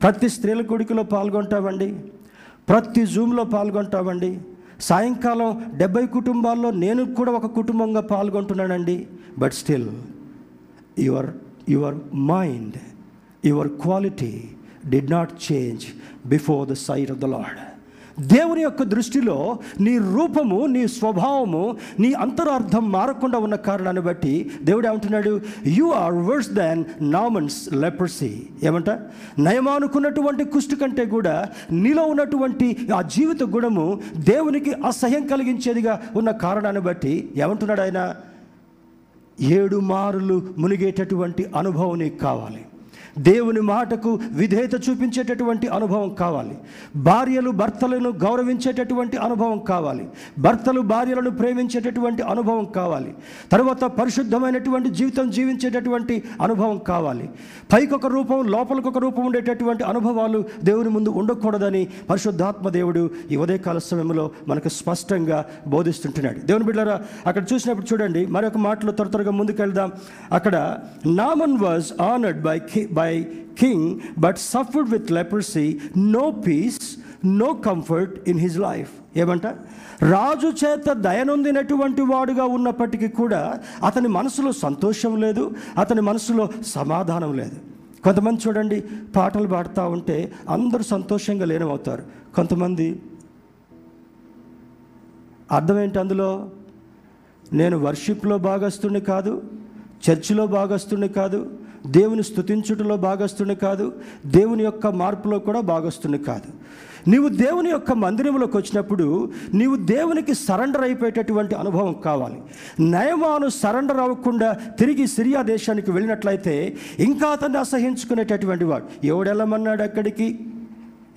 ప్రతి స్త్రీల కొడుకులో పాల్గొంటామండి. ప్రతి జూమ్లో పాల్గొంటామండి. సాయంకాలం డెబ్బై కుటుంబాల్లో నేను కూడా ఒక కుటుంబంగా పాల్గొంటున్నానండి. But still your your mind your quality did not change before the sight of the Lord దేవుని యొక్క దృష్టిలో నీ రూపము నీ స్వభావము నీ అంతరార్థం మారకుండా ఉన్న కారణాన్ని బట్టి దేవుడు ఏమంటున్నాడు? You are worse than Naaman's leprosy ఏమంట? నయమానుకున్నటువంటి కుష్టి కంటే కూడా నీలో ఉన్నటువంటి ఆ జీవిత గుణము దేవునికి అసహ్యం కలిగించేదిగా ఉన్న కారణాన్ని బట్టి ఏమంటున్నాడు ఆయన? ఏడు మారులు మునిగేటటువంటి అనుభవం నీకు కావాలి. దేవుని మాటకు విధేయత చూపించేటటువంటి అనుభవం కావాలి. భార్యలు భర్తలను గౌరవించేటటువంటి అనుభవం కావాలి. భర్తలు భార్యలను ప్రేమించేటటువంటి అనుభవం కావాలి. తర్వాత పరిశుద్ధమైనటువంటి జీవితం జీవించేటటువంటి అనుభవం కావాలి. పైకొక రూపం లోపలికొక రూపం ఉండేటటువంటి అనుభవాలు దేవుని ముందు ఉండకూడదని పరిశుద్ధాత్మ దేవుడు ఈ ఉదయకాల సమయంలో మనకు స్పష్టంగా బోధిస్తుంటున్నాడు. దేవుని బిడ్డరా అక్కడ చూసినప్పుడు చూడండి మరొక మాటలో త్వర త్వరగా ముందుకెళ్దాం. అక్కడ Naaman was honoured by by king but suffered with leprosy no peace no comfort in his life ఏమంట? రాజు చేత దయనొందినటువంటి వాడుగా ఉన్నప్పటికీ కూడా అతని మనసులో సంతోషం లేదు అతని మనసులో సమాధానం లేదు. కొంతమంది చూడండి పాటలు పాడుతూ ఉంటే అందరూ సంతోషంగా లేనమవుతారు. కొంతమంది అర్థం ఏంటి అందులో? నేను వర్షిప్లో భాగస్తుని కాదు చర్చిలో భాగస్తుని కాదు దేవుని స్తుతించుటలో భాగస్తుని కాదు దేవుని యొక్క మార్పులో కూడా భాగస్తుని కాదు. నీవు దేవుని యొక్క మందిరంలోకి వచ్చినప్పుడు నీవు దేవునికి సరెండర్ అయిపోయేటటువంటి అనుభవం కావాలి. నయమాను సరెండర్ అవ్వకుండా తిరిగి సిరియా దేశానికి వెళ్ళినట్లయితే ఇంకా అతన్ని అసహించుకునేటటువంటి వాడు. ఎవడెళ్ళమన్నాడు అక్కడికి?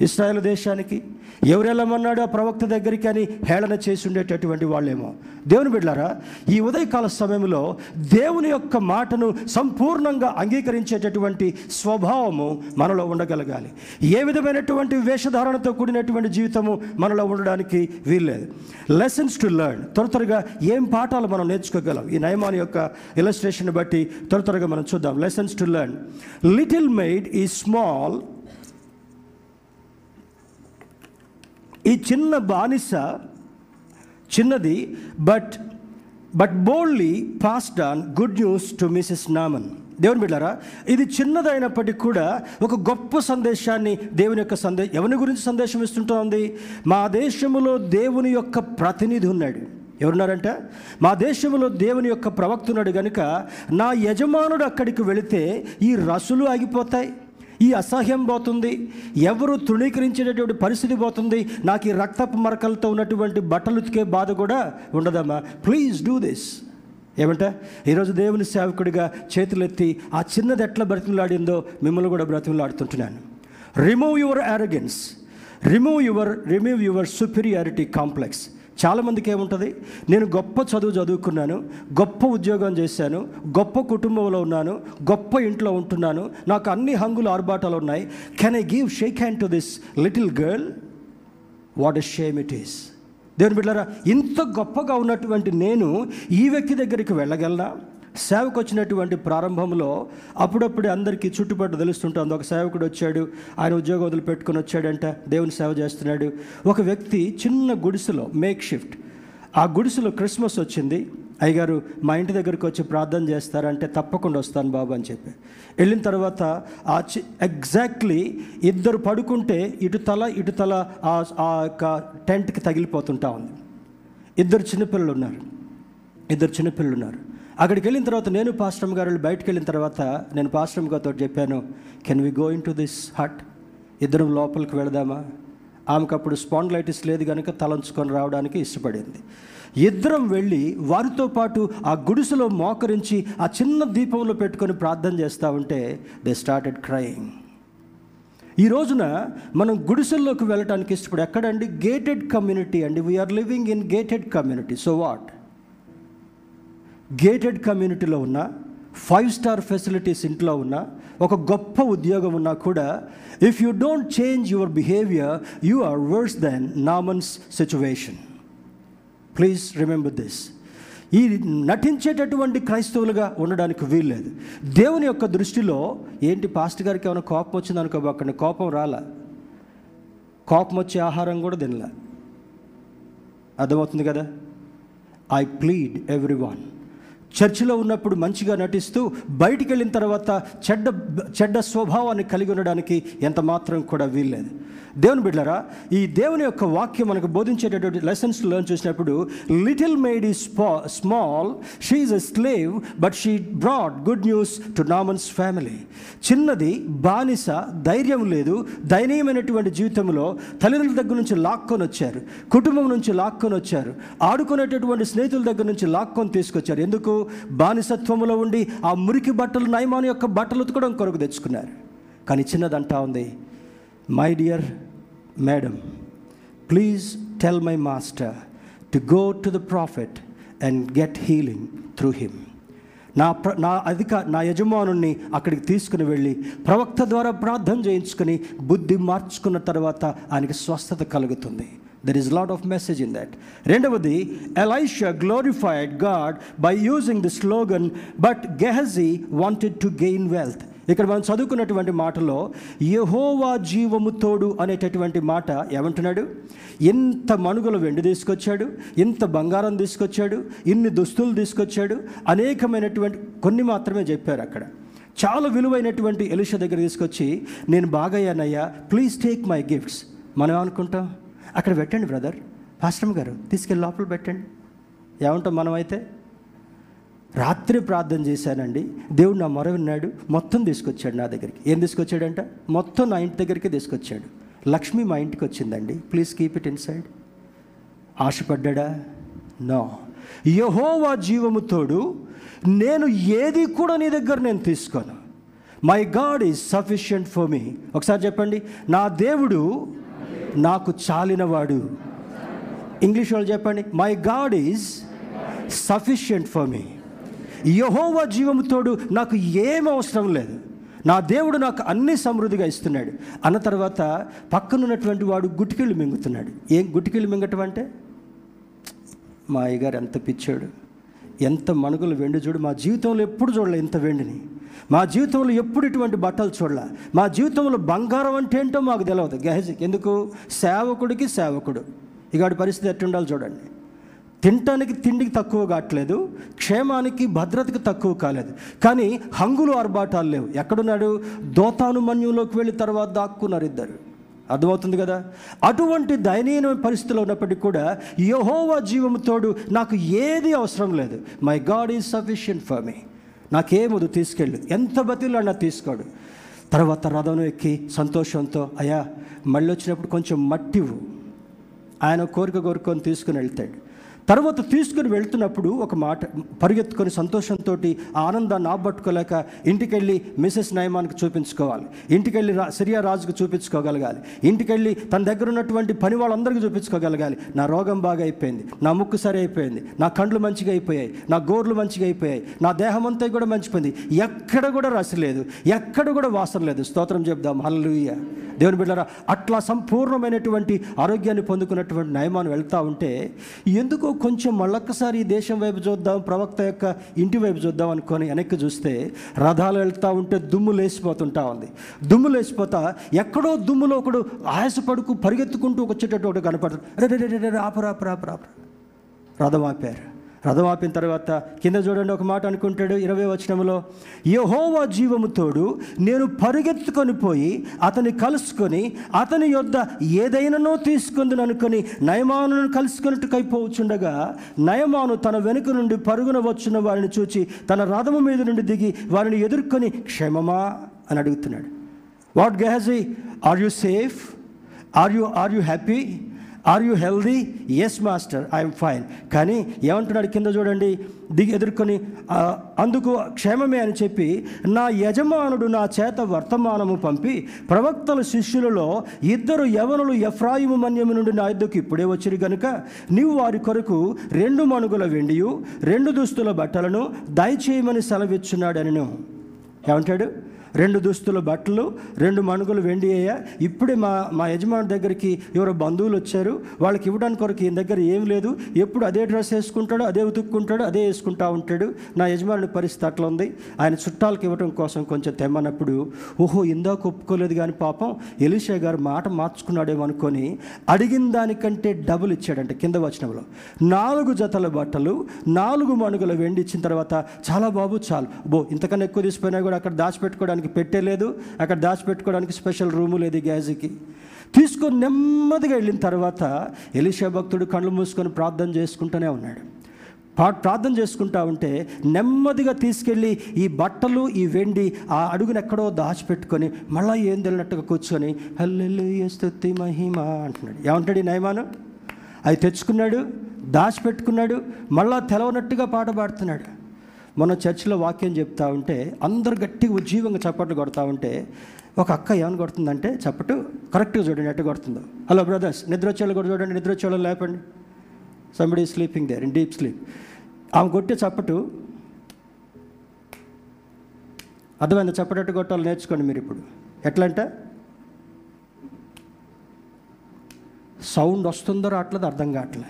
ఇస్రాయేల్ దేశానికి ఎవరెళ్ళమన్నాడు ఆ ప్రవక్త దగ్గరికి అని హేళన చేసి ఉండేటటువంటి వాళ్ళేమో. దేవుని బిడ్డారా ఈ ఉదయకాల సమయంలో దేవుని యొక్క మాటను సంపూర్ణంగా అంగీకరించేటటువంటి స్వభావము మనలో ఉండగలగాలి. ఏ విధమైనటువంటి వేషధారణతో కూడినటువంటి జీవితము మనలో ఉండడానికి వీల్లేదు. లెసన్స్ టు లెర్న్ త్వర త్వరగా ఏం పాఠాలు మనం నేర్చుకోగలం? ఈ నయమాన్ యొక్క ఇలస్ట్రేషన్ బట్టి త్వర త్వరగా మనం చూద్దాం. Lessons to learn little maid ఈ స్మాల్ ఈ చిన్న బానిస చిన్నది but but boldly passed on good news to Mrs Naaman దేవుని బిడ్డారా ఇది చిన్నదైనప్పటికీ కూడా ఒక గొప్ప సందేశాన్ని దేవుని యొక్క సందే ఎవరి గురించి సందేశం ఇస్తుంటోంది? మా దేశంలో దేవుని యొక్క ప్రతినిధి ఉన్నాడు. ఎవరున్నారంట? మా దేశంలో దేవుని యొక్క ప్రవక్తున్నాడు కనుక నా యజమానుడు అక్కడికి వెళితే ఈ రసులు ఆగిపోతాయి. ఈ అసహ్యం పోతుంది. ఎవరు తృణీకరించేటటువంటి పరిస్థితి పోతుంది. నాకు ఈ రక్తపు మరకలతో ఉన్నటువంటి బట్టలు ఉతికే బాధ కూడా ఉండదమ్మా. ప్లీజ్ డూ దిస్ ఏమంట ఈరోజు దేవుని సేవకుడిగా చేతులెత్తి ఆ చిన్నది ఎట్లా బ్రతిమలాడిందో మిమ్మల్ని కూడా బ్రతిమలాడుతుంటున్నాను. Remove your arrogance remove your remove your superiority complex చాలామందికి ఏముంటుంది? నేను గొప్ప చదువు చదువుకున్నాను గొప్ప ఉద్యోగం చేశాను గొప్ప కుటుంబంలో ఉన్నాను గొప్ప ఇంట్లో ఉంటున్నాను నాకు అన్ని హంగులు ఆర్భాటాలు ఉన్నాయి. Can I give shake hand to this little girl what a shame it is దేవుని బిడ్డారా ఇంత గొప్పగా ఉన్నటువంటి నేను ఈ వ్యక్తి దగ్గరికి వెళ్ళగలనా? సేవకు వచ్చినటువంటి ప్రారంభంలో అప్పుడప్పుడు అందరికీ చుట్టుపట్టు తెలుస్తుంటుంది. ఒక సేవకుడు వచ్చాడు. ఆయన ఉద్యోగం వదిలి పెట్టుకొని వచ్చాడంట. దేవుని సేవ చేస్తున్నాడు. ఒక వ్యక్తి చిన్న గుడిసెలో మేక్ షిఫ్ట్. ఆ గుడిసెలో క్రిస్మస్ వచ్చింది. అయ్యగారు మా ఇంటి దగ్గరికి వచ్చి ప్రార్థన చేస్తారంటే తప్పకుండా వస్తాను బాబు అని చెప్పి. వెళ్ళిన తర్వాత ఆ చి ఎగ్జాక్ట్లీ ఇద్దరు పడుకుంటే ఇటు తల ఇటు తల ఆ ఆ యొక్క టెంట్కి తగిలిపోతుంటా ఉంది. ఇద్దరు చిన్నపిల్లలు ఉన్నారు. ఇద్దరు చిన్నపిల్లలు ఉన్నారు. అక్కడికి వెళ్ళిన తర్వాత నేను పాశ్రమ్ గారు బయటకు వెళ్ళిన తర్వాత నేను పాశ్రమ్ గారితో చెప్పాను can we go in to this hut ఇద్దరం లోపలికి వెళదామా? ఆమెకు అప్పుడు స్పాండ్లైటిస్ లేదు కనుక తలంచుకొని రావడానికి ఇష్టపడింది. ఇద్దరం వెళ్ళి వారితో పాటు ఆ గుడిసెలో మోకరించి ఆ చిన్న దీపంలో పెట్టుకొని ప్రార్థన చేస్తూ ఉంటే దే స్టార్టెడ్ క్రయింగ్ ఈ రోజున మనం గుడిసెల్లోకి వెళ్ళటానికి ఇష్టపడి ఎక్కడండి? గేటెడ్ కమ్యూనిటీ అండి. We are living in gated community so what gated కమ్యూనిటీలో ఉన్న ఫైవ్ స్టార్ ఫెసిలిటీస్ ఇంట్లో ఉన్న ఒక గొప్ప ఉద్యోగం ఉన్నా కూడా if you don't change your behaviour you are worse than Naaman's situation please remember this ఈ నటించేటటువంటి క్రైస్తవులుగా ఉండడానికి వీల్లేదు. దేవుని యొక్క దృష్టిలో ఏంటి పాస్ట్ గారికి ఏమైనా కోపం వచ్చింది అనుకోబోకండి కోపం రాలా? కోపం వచ్చే ఆహారం కూడా తినలే? అర్థమవుతుంది కదా? ఐ ప్లీడ్ ఎవ్రీ వన్ చర్చిలో ఉన్నప్పుడు మంచిగా నటిస్తూ బయటికి వెళ్ళిన తర్వాత చెడ్డ చెడ్డ స్వభావాన్ని కలిగి ఉండడానికి ఎంత మాత్రం కూడా వీల్లేదు. దేవుని బిడ్డరా ఈ దేవుని యొక్క వాక్యం మనకు బోధించేటటువంటి లెసన్స్ లెర్న్ చూసినప్పుడు లిటిల్ మేడ్ ఈ spa small she a slave but she brought good news to Naaman's family చిన్నది బానిస ధైర్యం లేదు దయనీయమైనటువంటి జీవితంలో తల్లిదండ్రుల దగ్గర నుంచి లాక్కొని వచ్చారు కుటుంబం నుంచి లాక్కొని వచ్చారు ఆడుకునేటటువంటి స్నేహితుల దగ్గర నుంచి లాక్కొని తీసుకొచ్చారు. ఎందుకు? బానిసత్వంలో ఉండి ఆ మురికి బట్టలు నయమాను యొక్క బట్టలు ఉతకడం కొరకు తెచ్చుకున్నారు. కానీ చిన్నదంటా ఉంది. My dear madam please tell my master to go to the prophet and get healing through him నా ప్ర నా అధిక నా యజమానుణ్ణి అక్కడికి తీసుకుని వెళ్ళి ప్రవక్త ద్వారా ప్రార్థన చేయించుకుని బుద్ధి మార్చుకున్న తర్వాత ఆయనకి స్వస్థత కలుగుతుంది. There is lot of message in that రెండవది Elisha glorified God by using the slogan but Gehazi wanted to gain wealth ఇక్కడ మనం చదువుకున్నటువంటి మాటలో యహోవా జీవము తోడు అనేటటువంటి మాట ఏమంటున్నాడు? ఇంత మనుగుల వెండి తీసుకొచ్చాడు ఇంత బంగారం తీసుకొచ్చాడు ఇన్ని దుస్తులు తీసుకొచ్చాడు అనేకమైనటువంటి కొన్ని మాత్రమే చెప్పారు అక్కడ. చాలా విలువైనటువంటి ఎలుష దగ్గర తీసుకొచ్చి నేను బాగయ్యానయ్యా ప్లీజ్ టేక్ మై గిఫ్ట్స్ మనం ఏమనుకుంటాం? అక్కడ పెట్టండి బ్రదర్. పాస్టమ్ గారు తీసుకెళ్ళి లోపల పెట్టండి. ఏమంటాం మనమైతే? రాత్రి ప్రార్థన చేశానండి. దేవుడు నా మొర విన్నాడు మొత్తం తీసుకొచ్చాడు నా దగ్గరికి. ఏం తీసుకొచ్చాడంట? మొత్తం నా ఇంటి దగ్గరికి తీసుకొచ్చాడు. లక్ష్మి మా ఇంటికి వచ్చిందండి. ప్లీజ్ కీప్ ఇట్ ఇన్సైడ్ ఆశపడ్డా నో యహోవా జీవము తోడు నేను ఏది కూడా నీ దగ్గర నేను తీసుకోను. My God is sufficient for me ఒకసారి చెప్పండి. నా దేవుడు నాకు చాలినవాడు. ఇంగ్లీష్ వాళ్ళు చెప్పండి my God is sufficient for me యహోవా జీవముతోడు నాకు ఏం అవసరం లేదు. నా దేవుడు నాకు అన్ని సమృద్ధిగా ఇస్తున్నాడు. అన్న తర్వాత పక్కనున్నటువంటి వాడు గుటికిళ్ళు మింగుతున్నాడు. ఏం గుటికిళ్ళు మింగటం అంటే? మా అయ్యగారు ఎంత పిచ్చాడు. ఎంత మణుగులు వెండి చూడు మా జీవితంలో ఎప్పుడు చూడలే ఇంత వెండిని. మా జీవితంలో ఎప్పుడు ఇటువంటి బట్టలు చూడలే. మా జీవితంలో బంగారం అంటే ఏంటో మాకు తెలియదు గహజీ ఎందుకు? సేవకుడికి సేవకుడు. ఇక పరిస్థితి ఎట్టుండాలి చూడండి. తినటానికి తిండికి తక్కువ కావట్లేదు క్షేమానికి భద్రతకి తక్కువ కాలేదు. కానీ హంగులు ఆర్భాటాలు లేవు. ఎక్కడున్నాడు? దోతానుమన్యంలోకి వెళ్ళిన వెళ్ళి తర్వాత దాక్కున్నారు ఇద్దరు. అర్థమవుతుంది కదా? అటువంటి దయనీయమైన పరిస్థితిలో ఉన్నప్పటికీ కూడా యహోవా జీవముతోడు నాకు ఏది అవసరం లేదు. My God is sufficient for me నాకేముదు తీసుకెళ్ళు. ఎంత బతిలో అన్నా తీసుకోడు. తర్వాత రథం ఎక్కి సంతోషంతో అయ్యా మళ్ళీ వచ్చినప్పుడు కొంచెం మట్టివు ఆయన కోరిక కోరుకొని తీసుకుని వెళ్తాడు. తర్వాత తీసుకుని వెళ్తున్నప్పుడు ఒక మాట పరిగెత్తుకొని సంతోషంతో ఆనందాన్ని ఆపట్టుకోలేక ఇంటికెళ్ళి మిసెస్ నయమానికి చూపించుకోవాలి. ఇంటికెళ్ళి రా సిరియా రాజుకు చూపించుకోగలగాలి. ఇంటికెళ్ళి తన దగ్గర ఉన్నటువంటి పని వాళ్ళందరికీ చూపించుకోగలగాలి. నా రోగం బాగా అయిపోయింది. నా ముక్కు సరి అయిపోయింది. నా కండ్లు మంచిగా అయిపోయాయి. నా గోర్లు మంచిగా అయిపోయాయి. నా దేహం అంతా కూడా మంచిపోయింది. ఎక్కడ కూడా రసి లేదు. ఎక్కడ కూడా వాసన లేదు. స్తోత్రం చెప్దాం. హల్లుయ్య దేవుని బిడ్డరా అట్లా సంపూర్ణమైనటువంటి ఆరోగ్యాన్ని పొందుకున్నటువంటి నయమాన్ని వెళ్తూ ఉంటే ఎందుకో కొంచెం మళ్ళొక్కసారి ఈ దేశం వైపు చూద్దాం ప్రవక్త యొక్క ఇంటి వైపు చూద్దాం అనుకొని వెనక్కి చూస్తే రథాలు వెళ్తూ ఉంటే దుమ్ము లేచిపోతుంటా ఉంది. దుమ్ము లేచిపోతా ఎక్కడో దుమ్ములో ఒకడు ఆయాసపడుకు పరిగెత్తుకుంటూ వచ్చేటట్టు ఒకటి కనపడతాడు రే రే రే, రే ఆపరా ఆపరా ఆపరా ఆపరా. రథం ఆపారు. రథం ఆపిన తర్వాత కింద చూడండి ఒక మాట అనుకుంటాడు ఇరవై వచనంలో యహోవా జీవముతోడు నేను పరిగెత్తుకొని పోయి అతని కలుసుకొని అతని యొద్ద ఏదైనానో తీసుకుందని అనుకుని నయమానును కలుసుకున్నట్టుకైపోవచ్చుండగా నయమాను తన వెనుక నుండి పరుగున వచ్చిన వారిని చూచి తన రథము మీద నుండి దిగి వారిని ఎదుర్కొని క్షేమమా? అని అడుగుతున్నాడు. What Gehazi are you safe? Are you are you happy? Are you healthy yes master I'm fine కానీ ఏమంటున్నాడు కింద చూడండి దిగి ఎదుర్కొని అందుకు క్షేమమే అని చెప్పి నా యజమానుడు నా చేత వర్తమానము పంపి ప్రవక్తల శిష్యులలో ఇద్దరు యవనులు ఎఫ్రాయిము మన్యము నుండి నా యుద్ధకు ఇప్పుడే వచ్చిరు గనుక నీవు వారి కొరకు రెండు మణుగుల వెండియు రెండు దుస్తుల బట్టలను దయచేయమని సెలవిచ్చున్నాడనను. ఏమంటాడు? రెండు దుస్తుల బట్టలు రెండు మణుగులు వెండి అయ్యా. ఇప్పుడే మా మా యజమాని దగ్గరికి ఎవరో బంధువులు వచ్చారు. వాళ్ళకి ఇవ్వడానికి కొరకు ఈయన దగ్గర ఏం లేదు. ఎప్పుడు అదే డ్రెస్ వేసుకుంటాడు అదే ఉతుక్కుంటాడు అదే వేసుకుంటా ఉంటాడు. నా యజమాని పరిస్థితి అట్లా ఉంది. ఆయన చుట్టాలకు ఇవ్వడం కోసం కొంచెం తెమ్మన్నప్పుడు ఓహో ఇందాక ఒప్పుకోలేదు కానీ పాపం ఎలిషా గారు మాట మార్చుకున్నాడేమో అనుకొని అడిగిన దానికంటే డబుల్ ఇచ్చాడంటే కింద వచనంలో. నాలుగు జతల బట్టలు నాలుగు మణుగుల వెండి ఇచ్చిన తర్వాత చాలా బాబు చాలు. బో ఇంతకన్నా ఎక్కువ తీసిపోయినా కూడా అక్కడ దాచిపెట్టుకోవడానికి పెట్టలేదు అక్కడ దాచిపెట్టుకోవడానికి స్పెషల్ రూము లేదు ఈ గ్యాస్కి తీసుకొని నెమ్మదిగా వెళ్ళిన తర్వాత ఎలిషా భక్తుడు కళ్ళు మూసుకొని ప్రార్థన చేసుకుంటూనే ఉన్నాడు. పా- ప్రార్థన చేసుకుంటా ఉంటే నెమ్మదిగా తీసుకెళ్ళి ఈ బట్టలు ఈ వెండి ఆ అడుగును ఎక్కడో దాచిపెట్టుకొని మళ్ళీ ఏం తెలినట్టుగా కూర్చొని హల్లెల్లు స్థుతి మహిమ అంటున్నాడు. ఏమంటాడు ఈ నయమాను అవి తెచ్చుకున్నాడు దాచిపెట్టుకున్నాడు మళ్ళా తెలవనట్టుగా పాట పాడుతున్నాడు. మన చర్చిలో వాక్యం చెప్తా ఉంటే అందరు గట్టిగా ఉజ్జీవంగా చప్పట్లు కొడతా ఉంటే ఒక అక్క ఏమని కొడుతుందంటే చప్పటు కరెక్ట్గా చూడండి ఎట్టు కొడుతుందో. హలో బ్రదర్స్ నిద్ర వచ్చేవాళ్ళు కూడా చూడండి నిద్ర వచ్చేవాళ్ళు లేపండి. Somebody sleeping there in deep sleep ఆమె కొట్టే చప్పటు అర్థమైంది? చప్పటట్టు కొట్టాలి నేర్చుకోండి మీరు ఇప్పుడు. ఎట్లా అంటే సౌండ్ వస్తుందో రావట్లేదు అర్థం కావట్లే.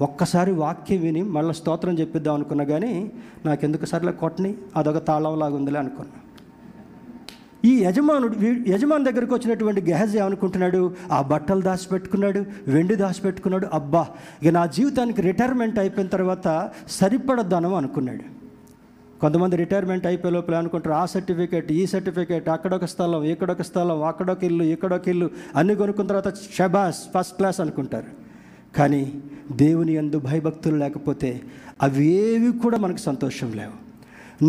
ఒక్కసారి వాక్యం విని మళ్ళీ స్తోత్రం చెప్పిద్దాం అనుకున్నా కానీ నాకెందుకు సర్లే కొట్టని అదొక తాళంలాగా ఉందిలే అనుకున్నా. ఈ యజమానుడు యజమాని దగ్గరికి వచ్చినటువంటి గెహజ్ ఏమనుకుంటున్నాడు? ఆ బట్టలు దాచిపెట్టుకున్నాడు వెండి దాచిపెట్టుకున్నాడు. అబ్బా! ఇక నా జీవితానికి రిటైర్మెంట్ అయిపోయిన తర్వాత సరిపడ ధనం అనుకున్నాడు. కొంతమంది రిటైర్మెంట్ అయిపోయే లోపల అనుకుంటారు ఆ సర్టిఫికేట్ ఈ సర్టిఫికేట్ అక్కడొక స్థలం ఇక్కడొక స్థలం అక్కడొక ఇల్లు ఇక్కడొక ఇల్లు అన్నీ కొనుక్కున్న తర్వాత షబాస్ ఫస్ట్ క్లాస్ అనుకుంటారు. కానీ దేవుని యందు భయభక్తులు లేకపోతే అవేవి కూడా మనకు సంతోషం లేవు.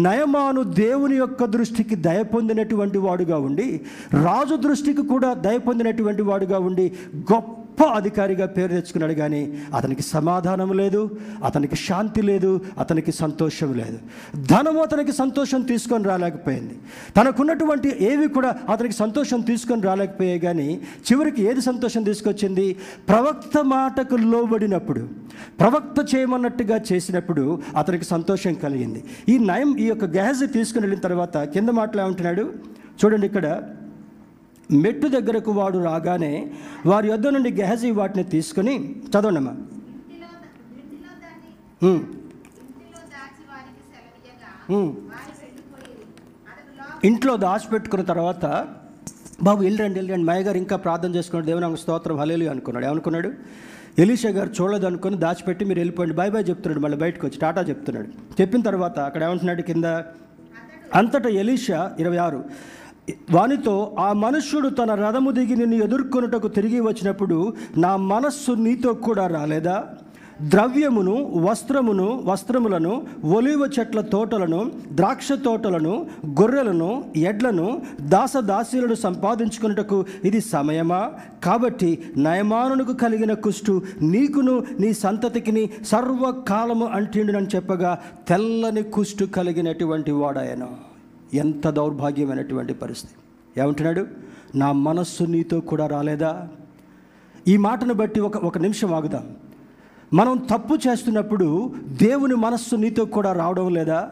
నయమాను దేవుని యొక్క దృష్టికి దయ పొందినటువంటి వాడుగా ఉండి రాజు దృష్టికి కూడా దయ పొందినటువంటి వాడుగా ఉండి గొప్ప అధికారిగా పేరు తెచ్చుకున్నాడు కానీ అతనికి సమాధానం లేదు అతనికి శాంతి లేదు అతనికి సంతోషం లేదు. ధనము అతనికి సంతోషం తీసుకొని రాలేకపోయింది. తనకున్నటువంటి ఏవి కూడా అతనికి సంతోషం తీసుకొని రాలేకపోయాయి కానీ చివరికి ఏది సంతోషం తీసుకొచ్చింది? ప్రవక్త మాటకు లోబడినప్పుడు ప్రవక్త చేయమన్నట్టుగా చేసినప్పుడు అతనికి సంతోషం కలిగింది. ఈ నయం ఈ యొక్క గ్యాస్ తీసుకుని వెళ్ళిన తర్వాత కింద మాటలు ఏమంటున్నాడు? చూడండి ఇక్కడ. మెట్టు దగ్గరకు వాడు రాగానే వారి యొద్ద నుండి గెహజీ వాటిని తీసుకొని చదవండమ్మా. ఇంటిలో దాచిపెట్టుకున్న తర్వాత బాబు వెళ్ళండి వెళ్ళండి మాయ గారు ఇంకా ప్రార్థన చేసుకున్నాడు దేవుని స్తోత్రం హలేలు అనుకున్నాడు. ఏమనుకున్నాడు? ఎలీషా గారు చూడలేదు అనుకుని దాచిపెట్టి మీరు వెళ్ళిపోండి బాయ్ బాయ్ చెప్తున్నాడు మళ్ళీ బయటకు వచ్చి టాటా చెప్తున్నాడు. చెప్పిన తర్వాత అక్కడ ఏమంటున్నాడు కింద? అంతటా ఎలీషా ఇరవై ఆరు వానితో ఆ మనుష్యుడు తన రథము దిగి నిన్ను ఎదుర్కొనుటకు తిరిగి వచ్చినప్పుడు నా మనస్సు నీతో కూడా రాలేదా? ద్రవ్యమును వస్త్రమును వస్త్రములను ఒలివ చెట్ల తోటలను ద్రాక్ష తోటలను గొర్రెలను ఎడ్లను దాసదాసీలను సంపాదించుకున్నటకు ఇది సమయమా? కాబట్టి నయమానునకు కలిగిన కుష్టు నీకును నీ సంతతికిని సర్వకాలము అంటిండునని చెప్పగా తెల్లని కుష్టు కలిగినటువంటి వాడాయను ఎంత దౌర్భాగ్యమైనటువంటి పరిస్థితి. ఏమంటున్నాడు? నా మనస్సు నీతో కూడా రాలేదా? ఈ మాటను బట్టి ఒక ఒక నిమిషం ఆగుదాం. మనం తప్పు చేస్తున్నప్పుడు దేవుని మనస్సు నీతో కూడా రావడం లేదా?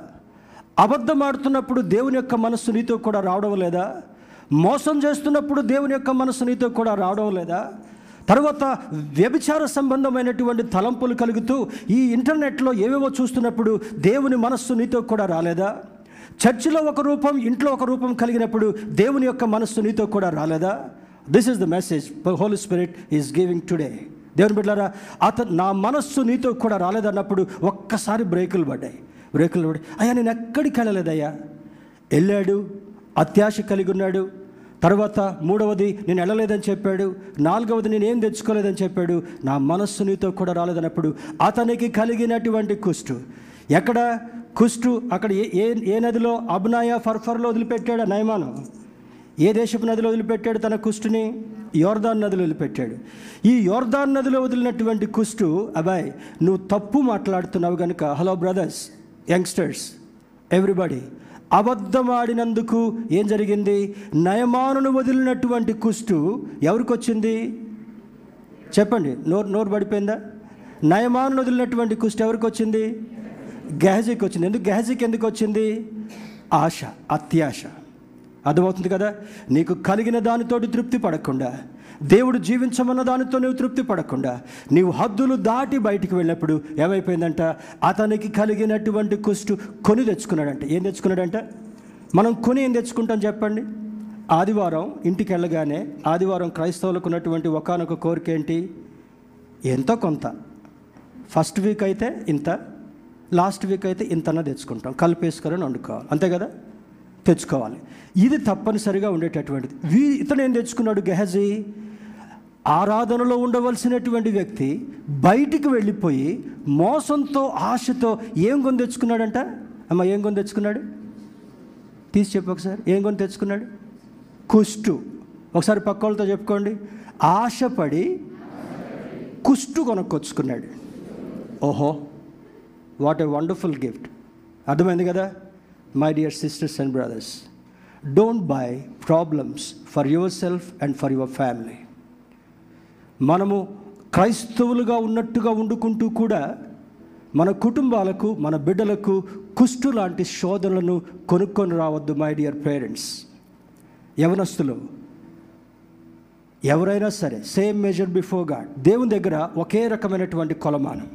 అబద్ధం ఆడుతున్నప్పుడు దేవుని యొక్క మనస్సు నీతో కూడా రావడం లేదా? మోసం చేస్తున్నప్పుడు దేవుని యొక్క మనస్సు నీతో కూడా రావడం లేదా? తర్వాత వ్యభిచార సంబంధమైనటువంటి తలంపులు కలుగుతూ ఈ ఇంటర్నెట్లో ఏవేవో చూస్తున్నప్పుడు దేవుని మనస్సు నీతో కూడా రాలేదా? చర్చిలో ఒక రూపం ఇంట్లో ఒక రూపం కలిగినప్పుడు దేవుని యొక్క మనస్సు నీతో కూడా రాలేదా? This is the message Holy Spirit is giving today దేవుని బిడ్డారా అతను నా మనస్సు నీతో కూడా రాలేదన్నప్పుడు ఒక్కసారి బ్రేకులు పడ్డాయి. బ్రేకులు పడి అయ్యా నేను ఎక్కడికి వెళ్ళలేదయ్యా? వెళ్ళాడు అత్యాశ కలిగి ఉన్నాడు. తర్వాత మూడవది నేను వెళ్ళలేదని చెప్పాడు. నాలుగవది నేను ఏం తెచ్చుకోలేదని చెప్పాడు. నా మనస్సు నీతో కూడా రాలేదన్నప్పుడు అతనికి కలిగినటువంటి కుష్టు. ఎక్కడ? కుష్టు అక్కడ ఏ ఏ ఏ నదిలో అబ్నాయా ఫర్ఫర్లో వదిలిపెట్టాడు నయమాను ఏ దేశపు నదిలో వదిలిపెట్టాడు తన కుష్టుని? యోర్దాన్ నదిలో వదిలిపెట్టాడు. ఈ యోర్దాన్ నదిలో వదిలినటువంటి కుష్టు అబాయ్ నువ్వు తప్పు మాట్లాడుతున్నావు కనుక హలో బ్రదర్స్ యంగ్స్టర్స్ ఎవ్రీబడి అబద్ధమాడినందుకు ఏం జరిగింది? నయమానును వదిలినటువంటి కుష్టు ఎవరికి వచ్చింది చెప్పండి నోరు నోరు పడిపోయిందా? నయమాను వదిలినటువంటి కుష్టి ఎవరికి వచ్చింది గెహజీకి వచ్చింది. ఎందుకు గెహజీకి ఎందుకు వచ్చింది? ఆశ అత్యాశ. అర్థమవుతుంది కదా? నీకు కలిగిన దానితోటి తృప్తి పడకుండా దేవుడు జీవించమన్న దానితో నువ్వు తృప్తి పడకుండా నీవు హద్దులు దాటి బయటికి వెళ్ళినప్పుడు ఏమైపోయిందంట? అతనికి కలిగినటువంటి కుష్టు కొని తెచ్చుకున్నాడంట. ఏం తెచ్చుకున్నాడంట? మనం కొని ఏం తెచ్చుకుంటాం చెప్పండి? ఆదివారం ఇంటికి వెళ్ళగానే ఆదివారం క్రైస్తవులకు ఉన్నటువంటి ఒకనొక కోరిక ఏంటి? ఎంతో కొంత? ఫస్ట్ వీక్ అయితే ఇంత లాస్ట్ వీక్ అయితే ఇంతనా తెచ్చుకుంటాం. కలిపేసుకొని వండుకోవాలి. అంతే కదా? తెచ్చుకోవాలి. ఇది తప్పనిసరిగా ఉండేటటువంటిది. వీ ఇతను ఏం తెచ్చుకున్నాడు గెహజీ? ఆరాధనలో ఉండవలసినటువంటి వ్యక్తి బయటికి వెళ్ళిపోయి మోసంతో ఆశతో ఏం కొని తెచ్చుకున్నాడంట? అమ్మ ఏం కొని తెచ్చుకున్నాడు? తీసి చెప్పు ఒకసారి. ఏం కొని తెచ్చుకున్నాడు? కుష్టు. ఒకసారి పక్క వాళ్ళతో చెప్పుకోండి. ఆశపడి కుష్టు కొనుక్కొచ్చుకున్నాడు. ఓహో. వాట్ ఏ వండర్ఫుల్ గిఫ్ట్ అర్థమైంది కదా? My dear sisters and brothers don't buy problems for yourself and for your family మనము క్రైస్తవులుగా ఉన్నట్టుగా వండుకుంటూ కూడా మన కుటుంబాలకు మన బిడ్డలకు కుష్టు లాంటి శోధనలను కొనుక్కొని రావద్దు మై డియర్ పేరెంట్స్ యవనస్తులు ఎవరైనా సరే సేమ్ మెజర్ బిఫోర్ గాడ్ దేవుని దగ్గర ఒకే రకమైనటువంటి కొలమానం.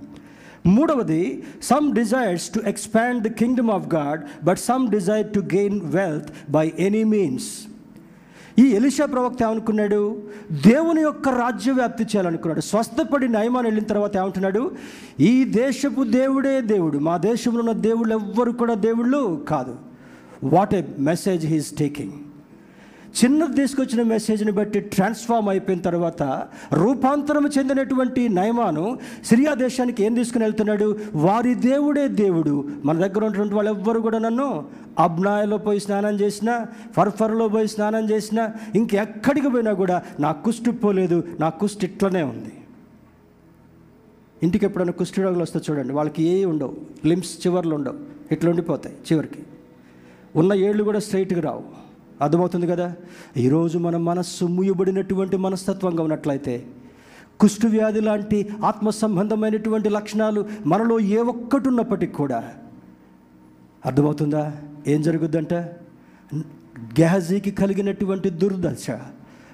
మూడవది some desires to expand the kingdom of God but some desire to gain wealth by any means ఈ ఎలిషా ప్రవక్త ఏమనుకున్నాడు? దేవుని యొక్క రాజ్య వ్యాప్తి చేయాలనుకున్నాడు. స్వస్థపడి నయమాన్ని వెళ్ళిన తర్వాత ఏమంటున్నాడు? ఈ దేశపు దేవుడే దేవుడు. మా దేశంలో ఉన్న దేవుళ్ళు ఎవ్వరు కూడా దేవుళ్ళు కాదు. What a message he's taking చిన్నది తీసుకొచ్చిన మెసేజ్ని బట్టి ట్రాన్స్ఫార్మ్ అయిపోయిన తర్వాత రూపాంతరం చెందినటువంటి నయమాను సిరియా దేశానికి ఏం తీసుకుని వెళ్తున్నాడు? వారి దేవుడే దేవుడు. మన దగ్గర ఉన్నటువంటి వాళ్ళు ఎవ్వరు కూడా నన్ను అబ్నాయలో పోయి స్నానం చేసినా ఫర్ఫర్లో పోయి స్నానం చేసినా ఇంకెక్కడికి పోయినా కూడా నా కుష్టి పోలేదు నా కుష్టి ఇట్లనే ఉంది. ఇంటికి ఎప్పుడైనా కుష్టి రోగులు వస్తే చూడండి వాళ్ళకి ఏ ఉండవు. లిమ్స్ చివర్లు ఉండవు. ఇట్లా ఉండిపోతాయి చివరికి. ఉన్న ఏళ్ళు కూడా స్ట్రైట్గా రావు. అర్థమవుతుంది కదా? ఈరోజు మన మనస్సు ముయ్యబడినటువంటి మనస్తత్వంగా ఉన్నట్లయితే కుష్ఠవ్యాధి లాంటి ఆత్మ సంబంధమైనటువంటి లక్షణాలు మనలో ఏ ఒక్కటి ఉన్నప్పటికీ కూడా అర్థమవుతుందా? ఏం జరుగుద్దంట? గెహజీకి కలిగినటువంటి దుర్దశ